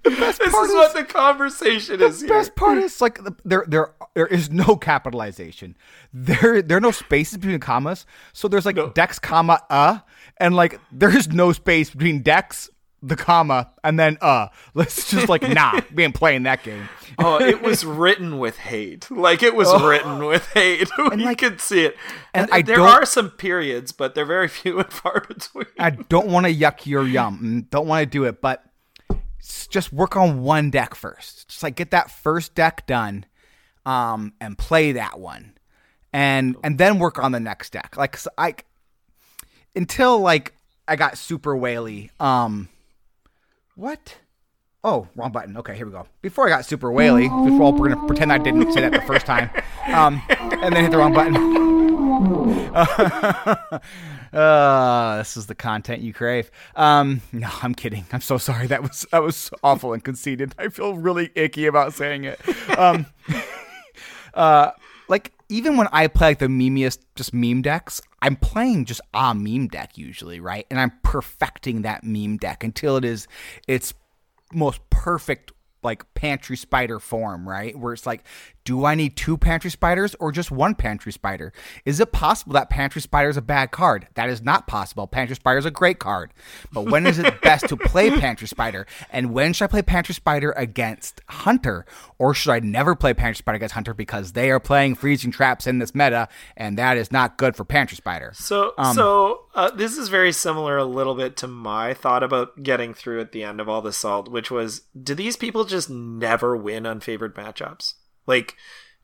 this is part what the conversation is. The best part is like there there there is no capitalization. There there are no spaces between commas. So there's like dex comma uh and like there's no space between dex the comma and then uh. Let's just like nah, we ain't playing that game. oh, it was written with hate. Like it was written with hate. you Oh. like- could see it. and And, I there are some periods, but they're very few and far between. I don't want to yuck your yum. Don't want to do it, but just work on one deck first. Just like get that first deck done, um, and play that one, and and then work on the next deck. Like so I, until like I got super whaley. Um, what? Oh, wrong button. Okay, here we go. Before I got super whaley, before we're gonna pretend I didn't say that the first time, um, and then hit the wrong button. uh, this is the content you crave. Um, no, I'm kidding. I'm so sorry. That was that was awful and conceited. I feel really icky about saying it. Um, uh, like even when I play like the memeiest just meme decks, I'm playing just a meme deck usually, right? And I'm perfecting that meme deck until it is its most perfect like pantry spider form, right? Where it's like, do I need two pantry spiders or just one pantry spider? Is it possible that pantry spider is a bad card? That is not possible. Pantry spider is a great card. But when is it best to play pantry spider? And when should I play pantry spider against hunter? Or should I never play pantry spider against hunter because they are playing freezing traps in this meta and that is not good for pantry spider? So, Um, so uh, this is very similar a little bit to my thought about getting through at the end of all the salt, which was, do these people just never win unfavored matchups? Like,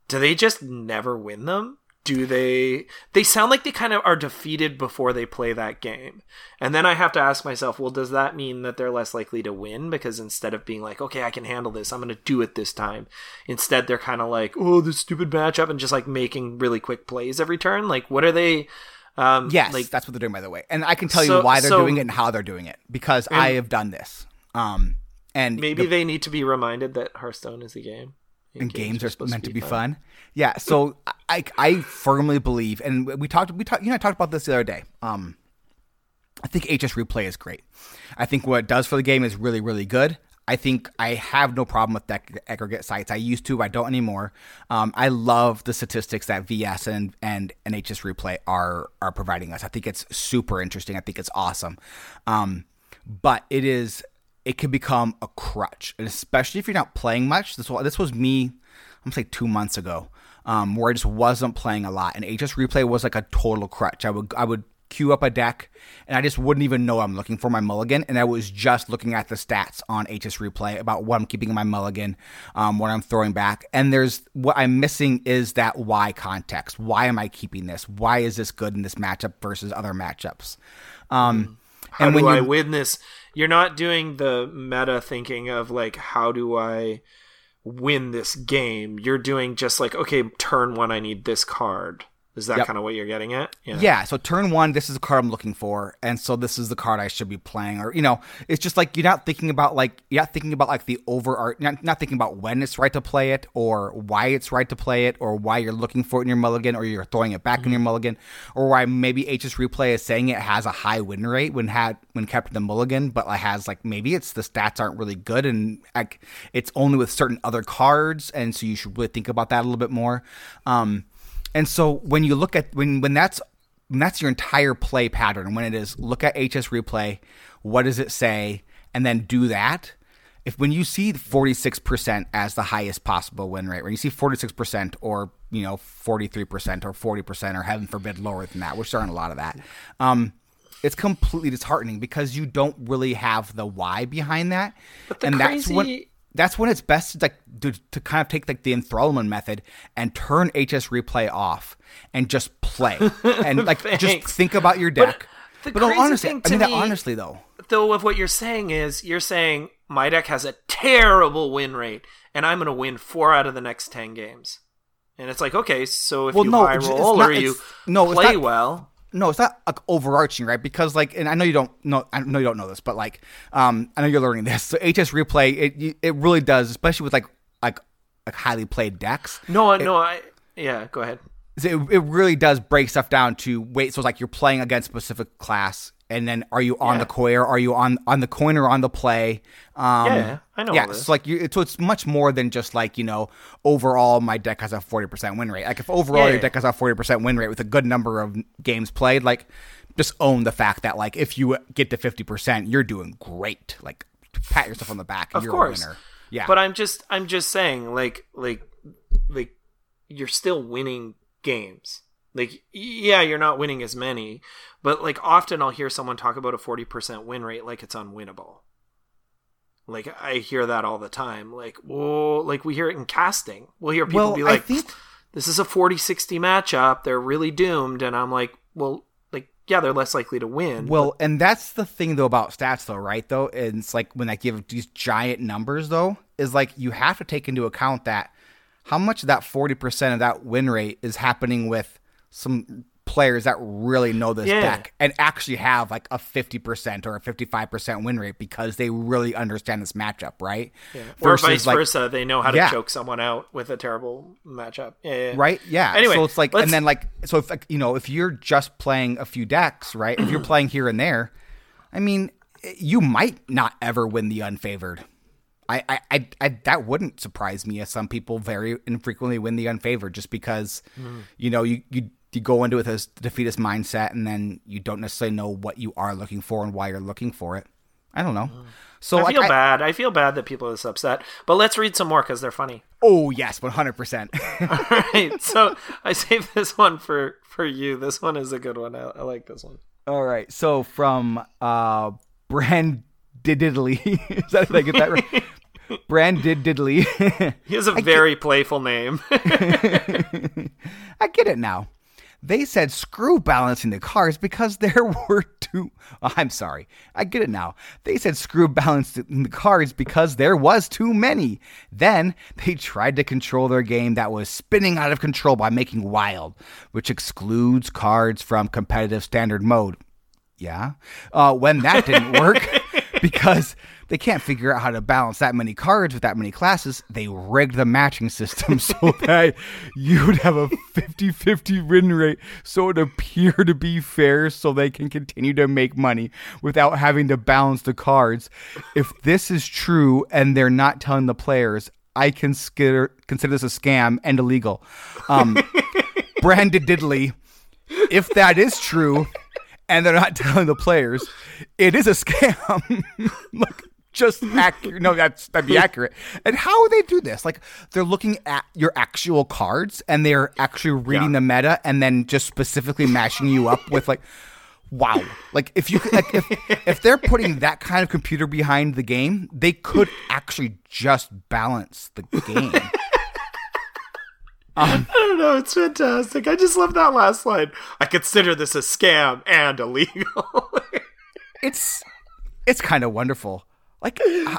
do they just never win them? Do they? They sound like they kind of are defeated before they play that game, and then I have to ask myself, well, does that mean that they're less likely to win because instead of being like, okay, I can handle this, I'm going to do it this time, instead they're kind of like, oh, this stupid matchup, and just like making really quick plays every turn. Like, what are they? Um, Yes, like that's what they're doing, by the way. And I can tell So- you why they're so- doing it and how they're doing it because I have done this. Um, and maybe the- they need to be reminded that Hearthstone is a game. And games are meant to be fun. Yeah, so I I firmly believe, and we talked we talked you know I talked about this the other day. Um, I think HS replay is great. I think what it does for the game is really really good. I think I have no problem with deck aggregate sites. I used to, I don't anymore. Um, I love the statistics that VS and and and HS replay are are providing us. I think it's super interesting. I think it's awesome. Um, but it is it can become a crutch, and especially if you're not playing much. This was, this was me. I'm say two months ago, um, where I just wasn't playing a lot, and HS replay was like a total crutch. I would I would queue up a deck, and I just wouldn't even know I'm looking for my mulligan, and I was just looking at the stats on HS replay about what I'm keeping in my mulligan, um, what I'm throwing back, and there's what I'm missing is that why context. Why am I keeping this? Why is this good in this matchup versus other matchups? Um, How and do when I you win this? You're not doing the meta thinking of like, how do I win this game? You're doing just like, okay, turn one, I need this card. Is that Yep. kind of what you're getting at? Yeah, yeah. so turn one, this is the card I'm looking for, and so this is the card I should be playing. Or you know, it's just like you're not thinking about like you're not thinking about like the overart, not not thinking about when it's right to play it, or why it's right to play it, or why you're looking for it in your mulligan, or you're throwing it back in your mulligan, or why maybe HS replay is saying it has a high win rate when had when kept in the mulligan, but like has like maybe it's the stats aren't really good and like it's only with certain other cards, and so you should really think about that a little bit more. Um, and so when you look at when when that's when that's your entire play pattern, when it is look at HS replay, what does it say, and then do that. If when you see 46% as the highest possible win rate, when you see 46% or you know 43% or 40% or heaven forbid lower than that, there aren't a lot of that, um, it's completely disheartening because you don't really have the why behind that. But the and that's when crazy- that's when it's best to, like to, to kind of take like the enthrallment method and turn HS replay off and just play and like just think about your deck. But, no, crazy honestly, I mean that me- honestly though. though of what you're saying is you're saying my deck has a terrible win rate and I'm going to win 4 out of the next 10 games. And it's like, okay, so if Well, you no, high roll not- or you no, play not- well, no, it's not like overarching, right? Because like, and I know you don't know, I know you don't know this, but like, um, I know you're learning this. So HS replay, it it really does, especially with like like like highly played decks. no, no, I yeah, go ahead. It, it really does break stuff down to wait. So it's like you're playing against specific class, and then are you on Yeah. the coin? Are you on on the coin or on the play? Um, Yeah, I know Yeah, so like you, so it's much more than just like you know overall my deck has a forty percent win rate. Like if overall Yeah, your deck has a forty percent win rate with a good number of games played, like just own the fact that like if you get to fifty percent, you're doing great. Like pat yourself on the back. Of you're course. a winner. Yeah, But I'm just I'm just saying like like like you're still winning games. Like yeah, you're not winning as many, but like often I'll hear someone talk about a 40% win rate like it's unwinnable. Like I hear that all the time. Like, whoa, like we hear it in casting. We'll hear people Well, be like, think- "This is a 40-60 matchup. They're really doomed." And I'm like, "Well, like yeah, they're less likely to win." Well, and that's the thing though about stats though, right? Though, and it's like when I give these giant numbers though, is like you have to take into account that how much of that forty percent of that win rate is happening with some players that really know this Yeah. deck and actually have like a fifty percent or a fifty five percent win rate because they really understand this matchup, right? or Versus, vice like- versa, they know how to Yeah. choke someone out with a terrible matchup. Yeah, yeah. right yeah Anyway, so it's like let's- and then like so if you know if you're just playing a few decks right if you're playing here and there i mean you might not ever win the unfavored I, I, I, I that wouldn't surprise me as some people very infrequently win the unfavored just because Hmm. you know you, you you go into it with this defeatist mindset and then you don't necessarily know what you are looking for and why you're looking for it i don't know so Hmm. I like, feel I- bad. I feel bad that people are this upset. But let's read some more because they're funny. oh yes 100% All right. So I saved this one for for you. This one is a good one. I, I like this one. All right. So from uh Brand Diddly. Is that did I get that right? Brand Diddly. He has a very playful name. I get it now. They said screw balancing the cards because there were too. Oh, I'm sorry. I get it now. They said screw balancing the cards because there was too many. Then they tried to control their game that was spinning out of control by making wild, which excludes cards from competitive standard mode. Yeah. Uh, when that didn't work, because they can't figure out how to balance that many cards with that many classes, they rigged the matching system so that you'd have a 50 50 win rate so it appear to be fair so they can continue to make money without having to balance the cards. If this is true and they're not telling the players, I consider consider this a scam and illegal. Um, Brandon Diddley, if that is true, and they're not telling the players, it is a scam. Look, just accurate. No, that's that'd be accurate. And how would they do this? Like they're looking at your actual cards and they're actually reading Yeah. the meta and then just specifically matching you up with like. Wow! Like if you like if if they're putting that kind of computer behind the game, they could actually just balance the game. I don't know. It's fantastic. I just love that last line. I consider this a scam and illegal. It's it's kind of wonderful. Like I-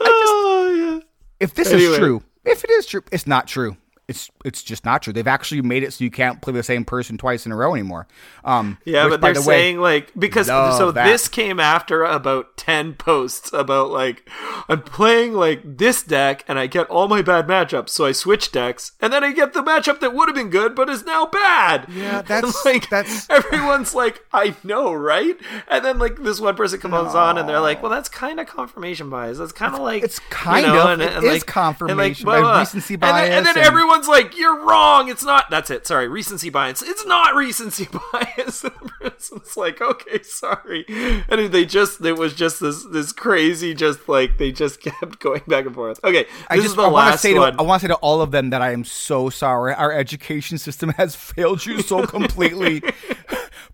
oh yeah. if this Anyway. is true, if it is true, it's not true. It's it's just not true. They've actually made it so you can't play the same person twice in a row anymore. Um, Yeah, which, but they're the way, saying like because so that. this came after about ten posts about like I'm playing like this deck and I get all my bad matchups, so I switch decks, and then I get the matchup that would have been good but is now bad. Yeah, that's- like that's- everyone's like I know, right? And then like this one person comes on and they're like, well, that's kind of confirmation bias. That's kind of like it's kind you know, of- and, it and, is like, confirmation and, like, blah, blah. recency And then, and then and- everyone's like, you're wrong. It's not. That's it. Sorry, recency bias. It's not recency bias. And the person's like, okay, sorry. And they just, it was just this, this crazy, just like they just kept going back and forth. Okay, this I is just the I want to last say one. to I want to say to all of them that I am so sorry. Our education system has failed you so completely.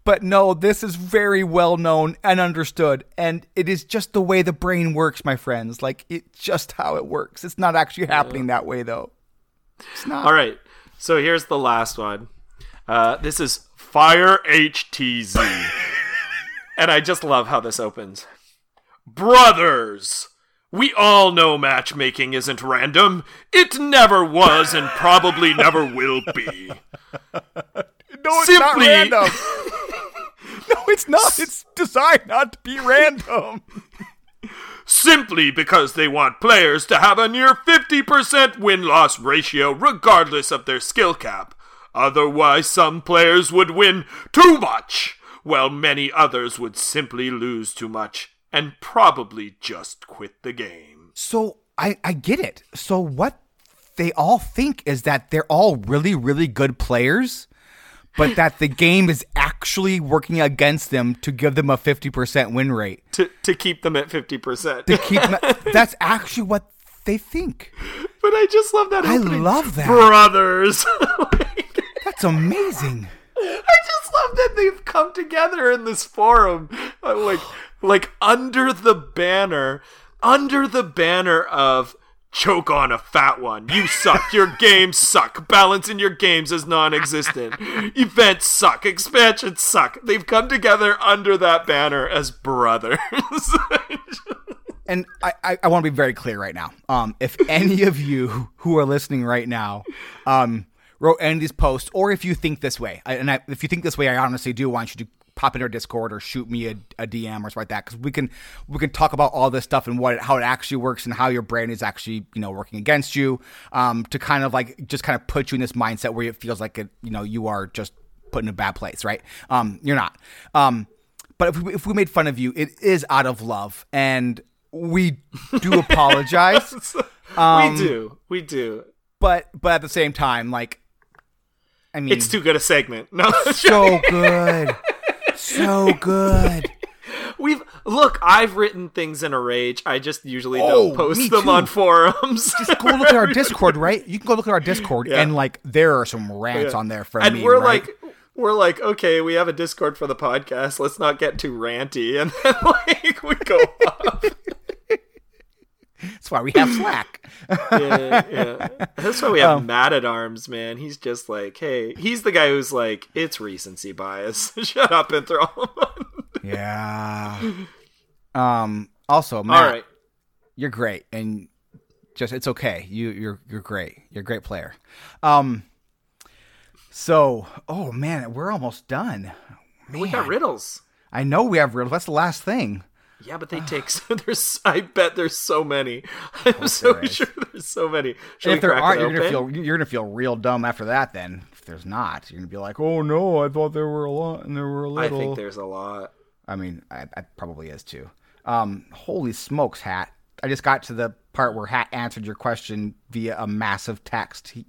But no, this is very well known and understood. And it is just the way the brain works, my friends. Like, it's just how it works. It's not actually happening that way, though. It's not. All right. So here's the last one. Uh, this is Fire HTZ. and I just love how this opens. Brothers! We all know matchmaking isn't random. It never was and probably never will be. No, it's Simply- not random. no, it's not. It's designed not to be random. Simply because they want players to have a near 50% win loss ratio regardless of their skill cap. Otherwise, some players would win too much, while many others would simply lose too much and probably just quit the game. So I, I get it. So what they all think is that they're all really, really good players, but that the game is actually working against them to give them a 50% win rate. To, to keep them at 50%. To keep them- that's actually what they think. but I just love that I opening. love that. Brothers. Like, That's amazing. I just love that they've come together in this forum, uh, like like under the banner, under the banner of choke on a fat one. You suck. Your games suck. Balance in your games is non-existent. Events suck. Expansions suck. They've come together under that banner as brothers. And I, I, I want to be very clear right now. Um, if any of you who are listening right now, um, wrote any of these posts, or if you think this way, and I, if you think this way, I honestly do want you to pop into our Discord or shoot me a, a DM or something like that, because we can we can talk about all this stuff and what it, how it actually works and how your brain is actually you know working against you, um, to kind of like just kind of put you in this mindset where it feels like it, you know you are just put in a bad place, right? Um, you're not. Um, but if we, if we made fun of you, it is out of love, and we do apologize. we do. We do. but but at the same time, like, I mean, It's too good a segment. No. so good, so good. We've look. I've written things in a rage. I just usually Oh, don't post them too. on forums. Just go look at our Discord, right? You can go look at our Discord, and like, there are some rants on there from and me. we're right? like, we're like, okay, we have a Discord for the podcast. Let's not get too ranty, and then like we go off. that's why we have Slack. yeah, yeah. That's why we have Matt at Arms, man. He's just like, hey, he's the guy who's like, it's recency bias. Shut up and throw him on. yeah. Um. Also, Matt, All right. you're great, and just it's okay. You you're you're great. You're a great player. Um. So, oh man, we're almost done. We got riddles. I know we have riddles. That's the last thing. Yeah, but they take. So, there's. I bet there's so many. I'm so there is. sure there's so many. Should if there aren't, you're gonna feel you're gonna feel real dumb after that. Then, if there's not, you're gonna be like, "Oh no, I thought there were a lot and there were a little." I think there's a lot. I mean, I, I probably is too. Um, holy smokes, Hat! I just got to the part where Hat answered your question via a massive text. He,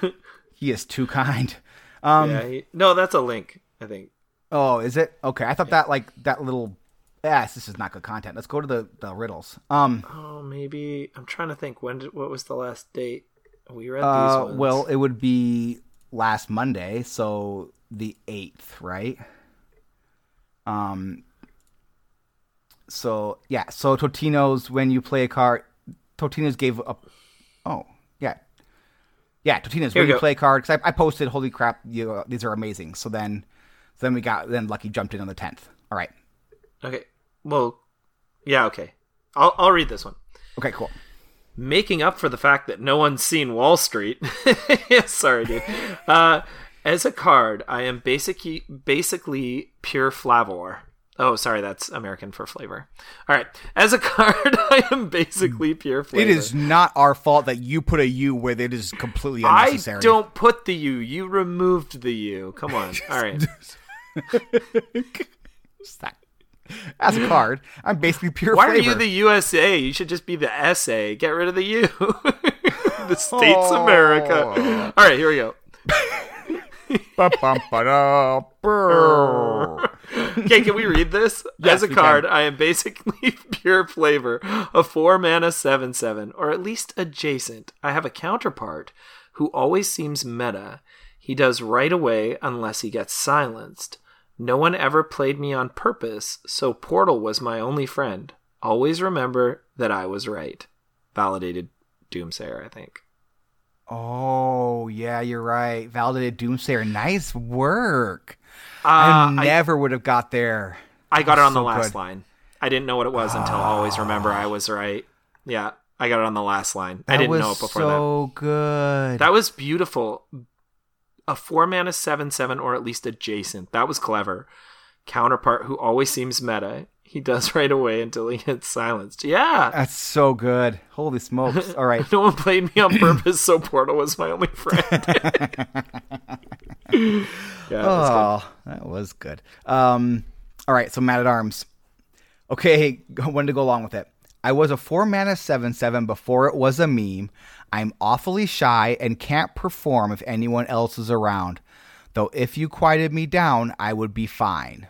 he is too kind. Um, yeah. He, no, that's a link. I think. Oh, is it okay? I thought that like that little. Yes, this is not good content. Let's go to the the riddles. Um, Oh, maybe I'm trying to think. When did what was the last date we read uh, these ones? well, it would be last Monday, so the eighth, right? Um. So yeah, so Totino's when you play a card, Totino's gave a. Oh yeah, yeah. Totino's Here when you go. play a card because I, I posted, holy crap, you, these are amazing. So then, then we got then Lucky jumped in on the tenth. All right, okay. Well, yeah. Okay. I'll I'll read this one. okay, cool. making up for the fact that no one's seen Wall Street. sorry, dude. Uh, as a card, I am basically basically pure flavor. Oh, sorry, that's American for flavor. All right, as a card, I am basically pure flavor. It is not our fault that you put a U where it is completely unnecessary. I don't put the U. You removed the U. Come on. All right. Stop. As a card, I'm basically pure Why flavor. are you the USA? You should just be the SA. Get rid of the U. the States Oh. America. All right, here we go. Okay, can we read this? Yes, As a card, can. I am basically pure flavor, a four mana seven seven, or at least adjacent. I have a counterpart who always seems meta. He does right away unless he gets silenced. No one ever played me on purpose, so Portal was my only friend. Always remember that I was right. Validated Doomsayer, I think. Oh, yeah, you're right. Validated Doomsayer. Nice work. Uh, I I, never would have got there. I got it on the last good. line. I didn't know what it was until always remember I was right. Yeah, I got it on the last line. I didn't know it before that. so good. That was beautiful. A four mana seven seven or at least adjacent. That was clever. Counterpart who always seems meta. He does right away until he gets silenced. Yeah. That's so good. Holy smokes. All right. No one played me on purpose, so Portal was my only friend. yeah. Oh, that was good. Um, all right, so Mad at Arms. Okay, when to go along with it? I was a four mana seven seven before it was a meme. I'm awfully shy and can't perform if anyone else is around. Though if you quieted me down, I would be fine.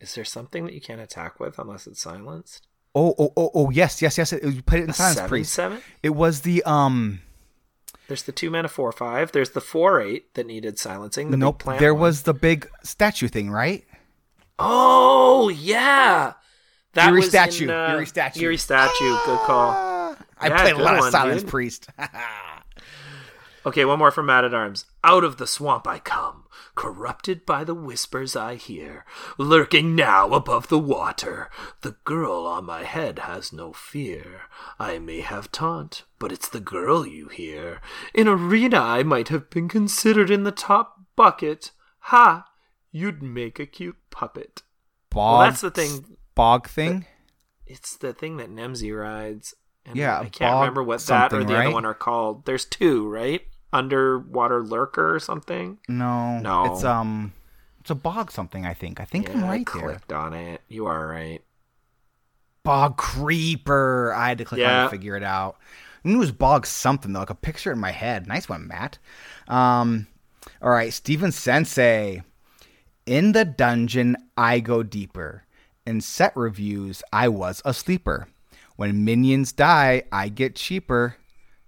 Is there something that you can't attack with unless it's silenced? Oh, oh, oh, oh, yes, yes, yes. It, you put it in A Silence seven Priest. seven? It was the um. There's the two mana four five. There's the four eight that needed silencing. The nope. There one. was the big statue thing, right? Oh yeah, that Eerie was statue, In, uh, Eerie statue. Eerie statue. Good call. I Yeah, played a lot of one, Silence dude. Priest. Okay, one more from Mad at Arms. Out of the swamp I come, corrupted by the whispers I hear, lurking now above the water. The girl on my head has no fear. I may have taunt, but it's the girl you hear. In arena I might have been considered in the top bucket. Ha! You'd make a cute puppet. Bog, Well, that's the thing. Bog thing. It's the thing that Nemsy rides. And Yeah, I can't remember what that or the other one are called. There's two, right? Underwater lurker or something. No, No. It's um, it's a bog something. I think. I think I'm Yeah, I right there. clicked on it. You are right. Bog creeper. I had to click on it to figure it out. I knew it was bog something though. Like a picture in my head. Nice one, Matt. Um, all right, Steven Sensei. In the dungeon, I go deeper. In set reviews, I was a sleeper. When minions die, I get cheaper.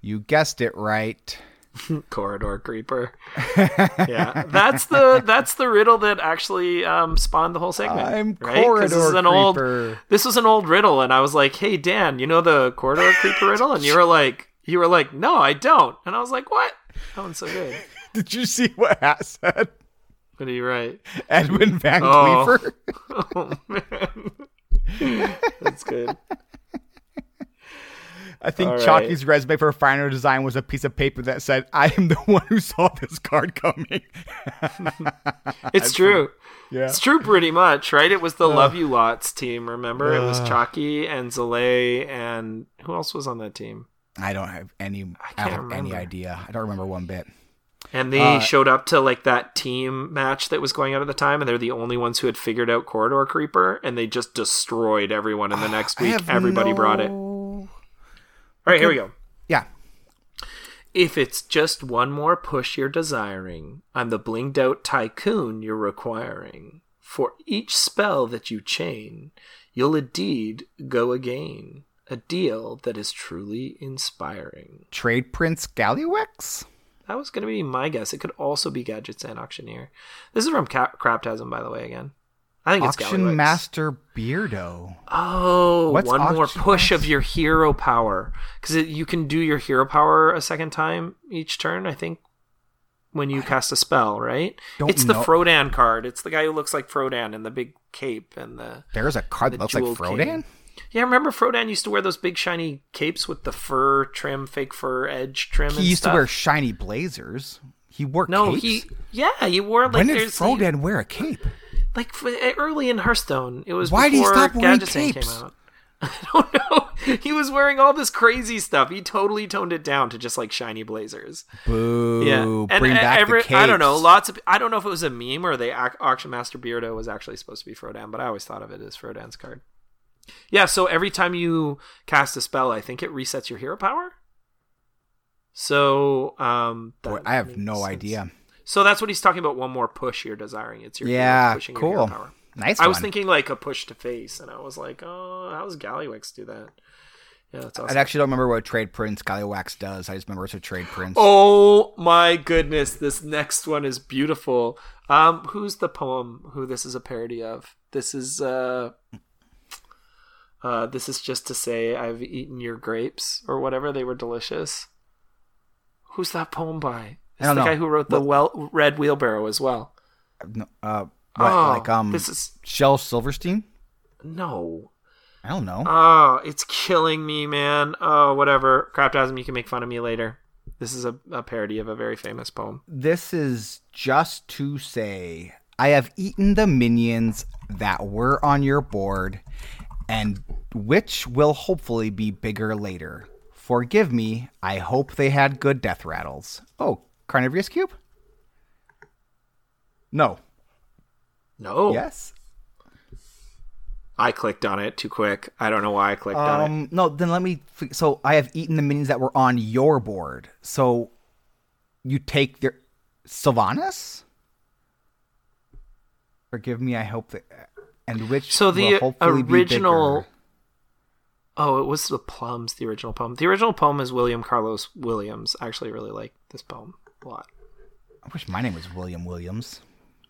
You guessed it right. Corridor creeper. yeah, that's the that's the riddle that actually um, spawned the whole segment. I'm right? corridor this is an old creeper. this was an old riddle, and I was like, "Hey Dan, you know the corridor creeper riddle?" And you were like, "You were like, no, I don't." And I was like, "What? That one's so good." Did you see what Hat said? What are you right? Edwin Van Oh. Oh man, that's good. I think All right. Chalky's resume for final design was a piece of paper that said, "I am the one who saw this card coming." It's true. Yeah. It's true pretty much, right? It was the Love You Lots team, remember? it was Chalky and Zalay and who else was on that team? I don't have any. I, can't don't have any idea. I don't remember one bit. And they Uh, showed up to like that team match that was going on at the time, and they're the only ones who had figured out Corridor Creeper, and they just destroyed everyone. In the next week, have everybody brought it. All right, here we go. Yeah. If it's just one more push you're desiring, I'm the blinged out tycoon you're requiring. For each spell that you chain, you'll indeed go again. A deal that is truly inspiring. Trade Prince Gallywix. That was going to be my guess. It could also be Gadgetzan Auctioneer. This is from Ca- Craptasm, by the way, again. I think it's Auction. Master Beardo. Oh, What's one more Auction push of your hero power. Because you can do your hero power a second time each turn, I think, when you cast a spell, right? It's the know. Frodan card. It's the guy who looks like Frodan in the big cape and the. There's a card that looks like Frodan. King. Yeah, remember Frodan used to wear those big shiny capes with the fur trim, fake fur edge trim. He used stuff? to wear shiny blazers. He wore No, capes. he. Yeah, he wore like. when did Frodan wear a cape? Like f- early in Hearthstone. It was Why did he before stop wearing Gadgetzan capes? came out. I don't know. He was wearing all this crazy stuff. He totally toned it down to just like shiny blazers. Boo! Yeah, and Bring uh, back every, the capes. I don't know. Lots of I don't know if it was a meme or the auction master Beardo was actually supposed to be Frodan, but I always thought of it as Frodan's card. Yeah, so every time you cast a spell, I think it resets your hero power. So, um, Boy, I have no sense. idea. So that's what he's talking about. One more push you're desiring. It's your Yeah, pushing your hero power. Nice. I was thinking like a push to face, and I was like, oh, how does Gallywix do that? Yeah, that's awesome. I actually don't remember what trade Prince Skywwax does. I just remember it's a trade Prince. Oh my goodness, this next one is beautiful. Um, who's the poem who this is a parody of? This is uh uh this is just to say I've eaten your grapes or whatever, they were delicious. Who's that poem by? It's the know. guy who wrote the well red wheelbarrow as well. No, uh, what, oh, like um, this is Shel Silverstein? no. I don't know. Oh, it's killing me, man. Oh, whatever. Craptasm, you can make fun of me later. This is a, a parody of a very famous poem. This is just to say I have eaten the minions that were on your board, and which will hopefully be bigger later. Forgive me, I hope they had good death rattles. Oh, Carnivorous Cube? No. No. Yes? I clicked on it too quick. I don't know why I clicked on it. Um, no, then let me. f- So I have eaten the minions that were on your board. So you take their Sylvanas. Forgive me. I hope that, and which So the original-. Oh, it was the Plums, the original poem. The original poem is William Carlos Williams. I actually really like this poem a. I wish my name was William Williams.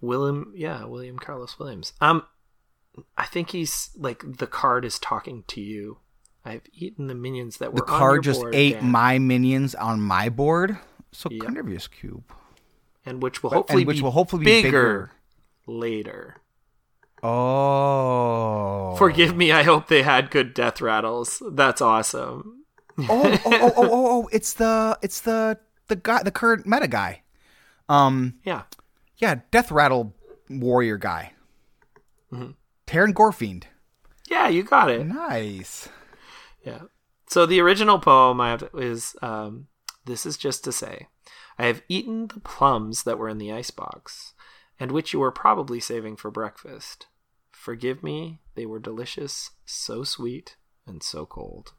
William, yeah, William Carlos Williams. Um, I think he's like the card is talking to you. I've eaten the minions that were The card just board, ate Dan, my minions on my board. So Yep. Carnivorous Cube. and which will hopefully and which be will hopefully be bigger, bigger. later. Oh. Forgive me. I hope they had good death rattles. That's awesome. oh, oh, oh, oh, oh, oh, it's the it's the the guy the current meta guy. Um Yeah. yeah, Death Rattle warrior guy. Mm-hmm. Teron Gorefiend. Yeah, you got it. Nice. Yeah. So the original poem I have to, is um, this is just to say, I have eaten the plums that were in the icebox, and which you were probably saving for breakfast. Forgive me, they were delicious, so sweet, and so cold.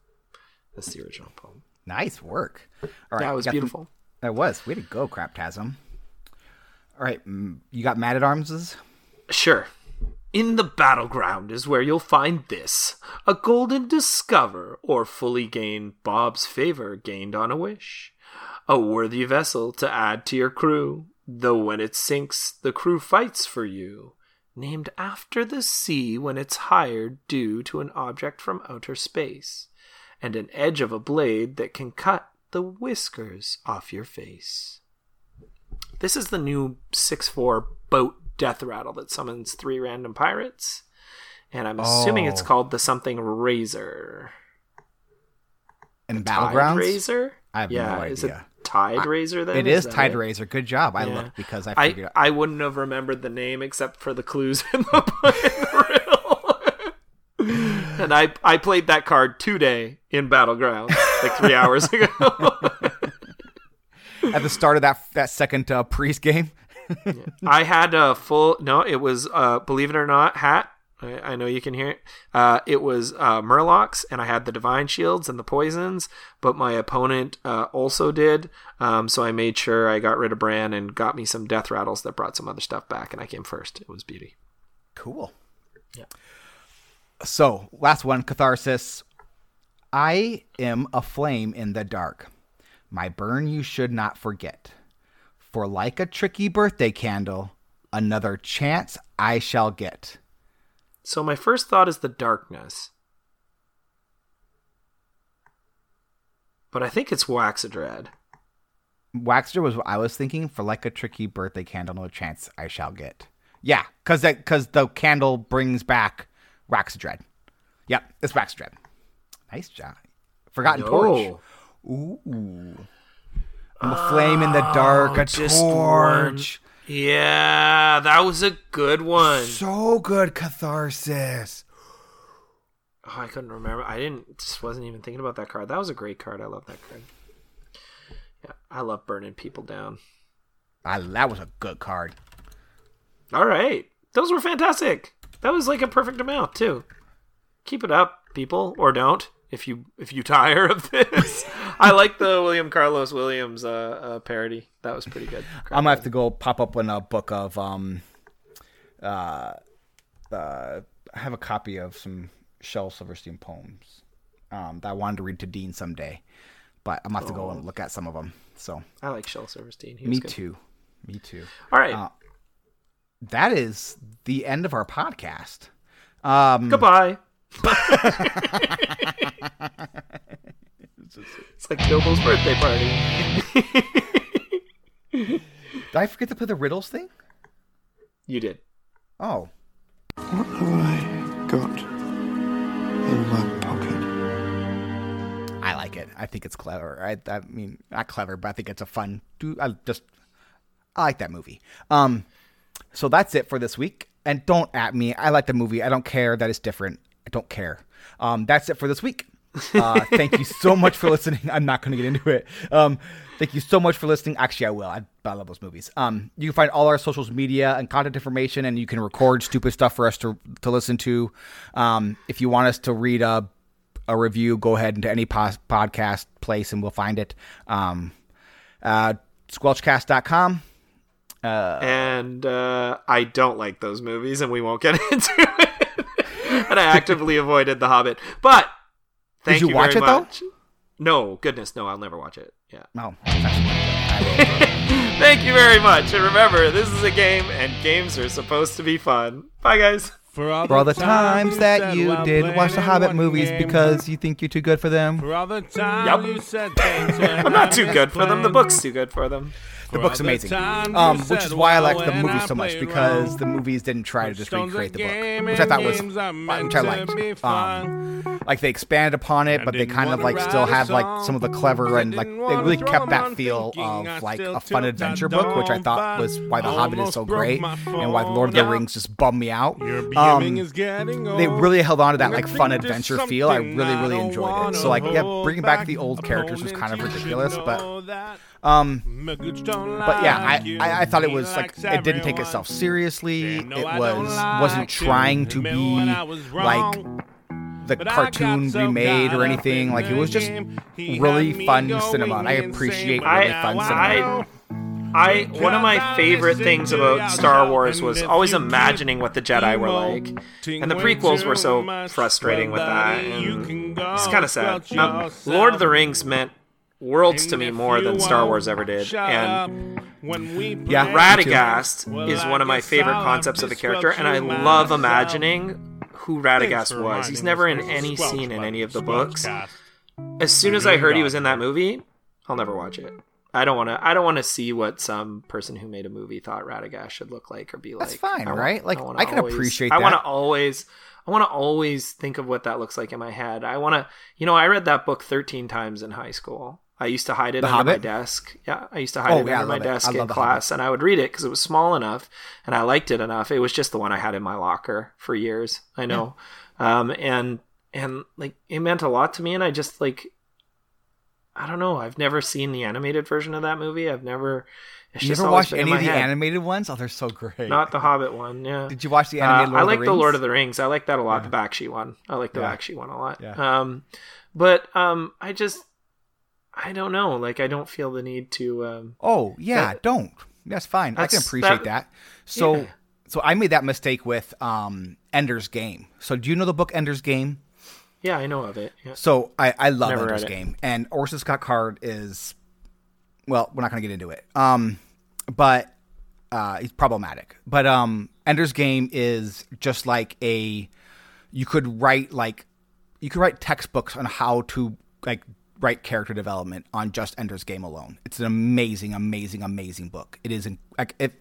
That's the original poem. Nice work. All right. that was beautiful. That was. Way to go, Craptasm. All right, you got Mad at Arms's? Sure. In the battleground is where you'll find this a golden discover, or fully gain Bob's favor gained on a wish. A worthy vessel to add to your crew, though when it sinks, the crew fights for you. Named after the sea when it's hired due to an object from outer space, and an edge of a blade that can cut the whiskers off your face. This is the new 6 4 boat death rattle that summons three random pirates. And I'm assuming it's Oh. called the something Razor. In Tide Razor? I have yeah, no is it idea. Tide Razor then? It is that Tide it? Razor. Good job. I Yeah. looked because I I, figured out. I wouldn't have remembered the name except for the clues in the, in the riddle. and I, I played that card today in Battleground, like three hours ago. At the start of that that second uh, priest game. I had a full no. It was uh, believe it or not, hat. I, I know you can hear it. Uh, it was uh, Murlocs, and I had the divine shields and the poisons. But my opponent uh, also did. Um, so I made sure I got rid of Brann and got me some death rattles that brought some other stuff back, and I came first. It was beauty. Cool. Yeah. So, last one, catharsis. I am a flame in the dark. My burn you should not forget. For like a tricky birthday candle, another chance I shall get. So my first thought is the darkness, but I think it's Waxadred. Waxter was what I was thinking. For like a tricky birthday candle, no chance I shall get. Yeah, because that because the candle brings back Waxdread. Yep, it's Waxdread. Nice job. Forgotten torch. Oh. Ooh. I'm a flame in the oh, dark, a just torch. Yeah, that was a good one. So good catharsis. Oh, I couldn't remember. I didn't. Just wasn't even thinking about that card. That was a great card. I love that card. Yeah, I love burning people down. I, that was a good card. All right, those were fantastic. That was like a perfect amount too. Keep it up, people, or don't. If you if you tire of this, I like the William Carlos Williams uh, uh, parody. That was pretty good. I'm gonna have to go pop up in a book of um, uh, uh, I have a copy of some Shel Silverstein poems. um, that I wanted to read to Dean someday, but I'm gonna have to go and look at some of them. So I like Shel Silverstein. He was me good. too, me too. All right. Uh, That is the end of our podcast. Um, Goodbye. It's like Bilbo's birthday party. did I forget to play the riddles thing? You did. Oh, What have I got in my pocket? I like it. I think it's clever. I, I mean, not clever, but I think it's a fun. Do I just? I like that movie. Um, so that's it for this week. And don't at me. I like the movie. I don't care that it's different. I don't care. Um, that's it for this week. Uh, thank you so much for listening. I'm not going to get into it. Um, thank you so much for listening. Actually, I will. I, I love those movies. Um, you can find all our socials media and content information, and you can record stupid stuff for us to to listen to. Um, if you want us to read a a review, go ahead into any pos- podcast place, and we'll find it. Um, uh, squelchcast.com. and uh, I don't like those movies, and we won't get into it. and I actively avoided The Hobbit, but thank you you, watch very it, though? much. No, goodness, no, I'll never watch it. Yeah. No. Thank you very much, and remember, this is a game, and games are supposed to be fun. Bye, guys. for all the times that you did watch the Hobbit movies because you think you're too good for them. For all the time Yup. you said things I'm not too good for them. The book's too good for them. The book's amazing, um, which is why I like the movie so much because the movies didn't try to just recreate the book, which I thought was games are meant which I liked. Um, like they expanded upon it, but they kind of like still have like some of the clever and like they really kept that feel of like a fun adventure book, which I thought was why The Hobbit is so great and why Lord of the. Rings just bummed me out. Um, beginning is getting they really held on to that like fun adventure feel. I really, really enjoyed it. So like, yeah, bringing back the old characters was kind of ridiculous, but. Um, but yeah, I. I I thought it was like it didn't take itself seriously. It was don't wasn't trying to be when I was like the But I got cartoon remade or anything. Like it was just really fun cinema, and I appreciate really fun cinema. I one of my favorite things about Star Wars was always imagining what the Jedi were like, and the prequels were so frustrating with that. And it's kind of sad. Um, Lord of the Rings meant worlds to me more than Star Wars ever did, and Yeah, me too. Radagast is one of my favorite concepts of the character, and I love imagining who Radagast was. He's never in any scene in any of the books. As soon as I heard he was in that movie, I'll never watch it. I don't want to. I don't want to see what some person who made a movie thought Radagast should look like or be like. That's fine, I wa- right? Like, wanna I can always- appreciate I want to that. always. I want to always think of what that looks like in my head. I want to. You know, I read that book thirteen times in high school. I used to hide it The under my desk. Yeah, I used to hide Oh, it yeah, under my it. Desk in class, and I would read it because it was small enough, and I liked it enough. It was just the one I had in my locker for years. I know, um, and and like it meant a lot to me, and I just like I don't know. I've never seen the animated version of that movie. I've never. It's You ever watched any of the head. animated ones? Oh, they're so great. Not the Hobbit one. Yeah. Did you watch the Uh, animated Lord I like the the? Lord of the Rings. I like that a lot. The Bakshi one. I like the Yeah. Bakshi one a lot. Yeah. Um, but um, I just I don't know. Like I don't feel the need to. Um, Oh yeah, That- don't. That's fine. I can appreciate that- that. So Yeah. so I made that mistake with um Ender's Game. So do you know the book Ender's Game? yeah, I know of it. Yeah. So I, I love Never Ender's. Game, and Orson Scott Card is, well, we're not going to get into it. Um, but uh, he's problematic. But um, Ender's Game is just like a, you could write like, you could write textbooks on how to like write character development on just Ender's Game alone. It's an amazing, amazing, amazing book. It is like if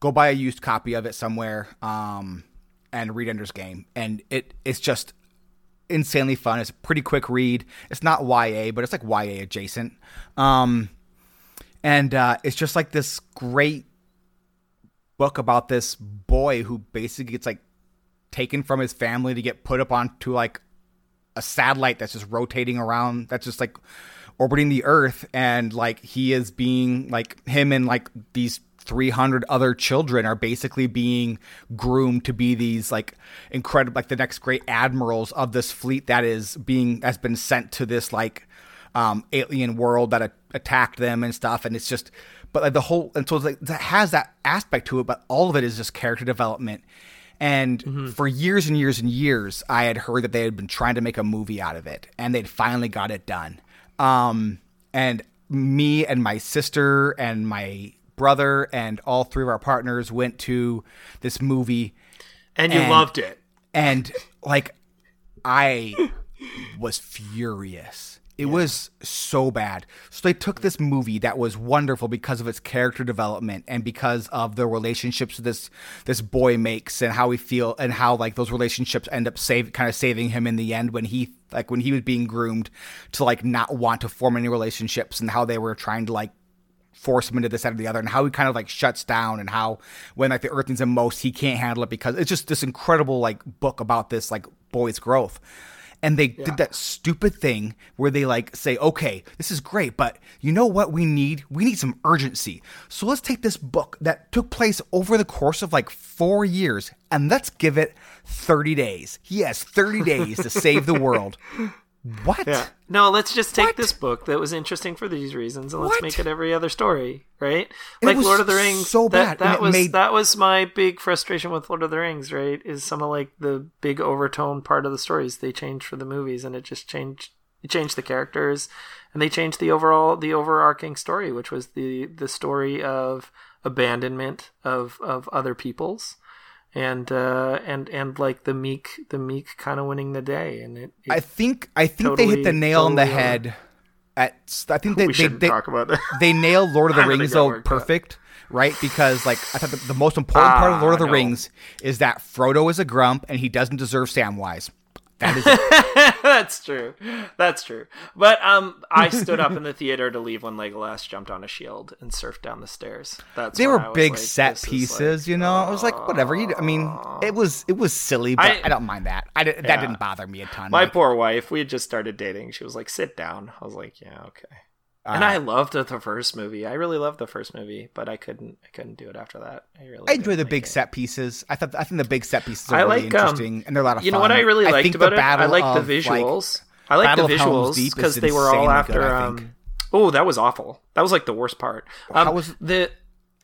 go buy a used copy of it somewhere um, and read Ender's Game, and it it's just insanely fun. It's a pretty quick read. It's not YA, but it's like YA adjacent. Um, and uh, it's just like this great book about this boy who basically gets like taken from his family to get put up onto like a satellite that's just rotating around. That's just like orbiting the Earth, and like he is being like him and like these 300 other children are basically being groomed to be these like incredible like the next great admirals of this fleet that is being has been sent to this like um alien world that a- attacked them and stuff and it's just but like the whole and so it's like that has that aspect to it but all of it is just character development And for years and years and years, I had heard that they had been trying to make a movie out of it, and they'd finally got it done. Um, and me and my sister and my brother and all three of our partners went to this movie And you And- loved it. and like I was furious. It was so bad. So they took this movie that was wonderful because of its character development and because of the relationships this this boy makes and how we feel and how like those relationships end up save kind of saving him in the end when he like when he was being groomed to like not want to form any relationships and how they were trying to like force him into this, that, or the other, and how he kind of like shuts down, and how when like the earth needs him most, he can't handle it because it's just this incredible like book about this like boy's growth. And they did that stupid thing where they like say, okay, this is great, but you know what we need? We need some urgency. So let's take this book that took place over the course of like four years and let's give it 30 days. He has 30 days to save the world. What? Yeah. No, let's just take What? this book that was interesting for these reasons and let's What? make it every other story, right? And like Lord of the Rings. so that, bad, That was made- that was my big frustration with Lord of the Rings, right? Is some of like the big overtone part of the stories they changed for the movies and it just changed it changed the characters and they changed the overall the overarching story, which was the the story of abandonment of of other peoples and uh and and like the meek the meek kind of winning the day and it, it I think I think they hit the Totally- nail on the totally, uh, head. At I think they we they, shouldn't they, talk about that they nailed Lord of the I don't think Rings that though worked out. perfect, right? Because like I thought the, the most important part of Lord of the Ah, no. Rings is that Frodo is a grump and he doesn't deserve Samwise. That is. That's true. That's true. But um, I stood up in the theater to leave when Legolas jumped on a shield and surfed down the stairs. That's they were big like, set pieces, like- you know. I was like, whatever. You, I mean, it was it was silly, but I, I- don't mind that. I di- that Yeah. didn't bother me a ton. My Like, poor wife. We had just started dating. She was like, "Sit down." I was like, "Yeah, okay." And uh, I loved the first movie. I really loved the first movie, but I couldn't. I couldn't do it after that. I really. I enjoy the like big it. set pieces. I thought I think the big set pieces are I really like um, interesting and they're a lot of You know what I really liked think about it? I like the like, visuals. I like the visuals because they were all good, after. Um, oh, that was awful. That was like the worst part. Um, How was- the?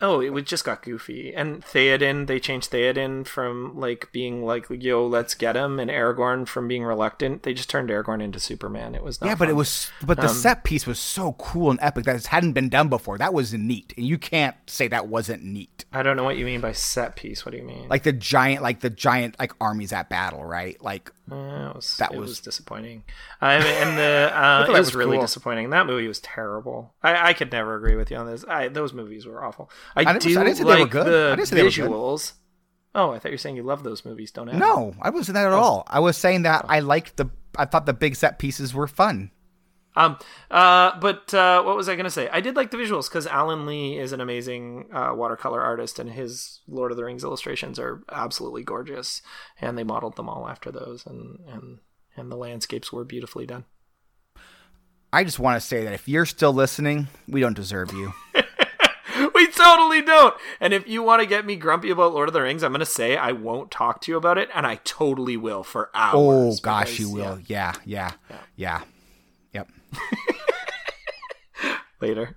Oh, it was- just got goofy. And Theoden, they changed Theoden from like being like, "Yo, let's get him," and Aragorn from being reluctant. They just turned Aragorn into Superman. It was not Yeah, but it was but the Um, set piece was so cool and epic that it hadn't been done before. That was neat. And you can't say that wasn't neat. I don't know what you mean by set piece. What do you mean? Like the giant like the giant like armies at battle, right? Like Uh, it was, That it was- was, disappointing. I mean, and the uh, it was, was really cool. disappointing. That movie was terrible. I, I could never agree with you on this. I, those movies were awful. I, I didn't- do I didn't say they were good. the I didn't say they were good. visuals. Oh, I thought you were saying you love those movies. Don't I? no, I wasn't that at all. I was saying that I liked the I thought the big set pieces were fun. Um. Uh. But uh, what was I gonna say? I did like the visuals because Alan Lee is an amazing uh, watercolor artist, and his Lord of the Rings illustrations are absolutely gorgeous. And they modeled them all after those, and and and the landscapes were beautifully done. I just want to say that if you're still listening, we don't deserve you. we totally don't. And if you want to get me grumpy about Lord of the Rings, I'm going to say I won't talk to you about it, and I totally will for hours. Oh gosh, because, you will. yeah, Yeah, yeah, yeah. Yep. later.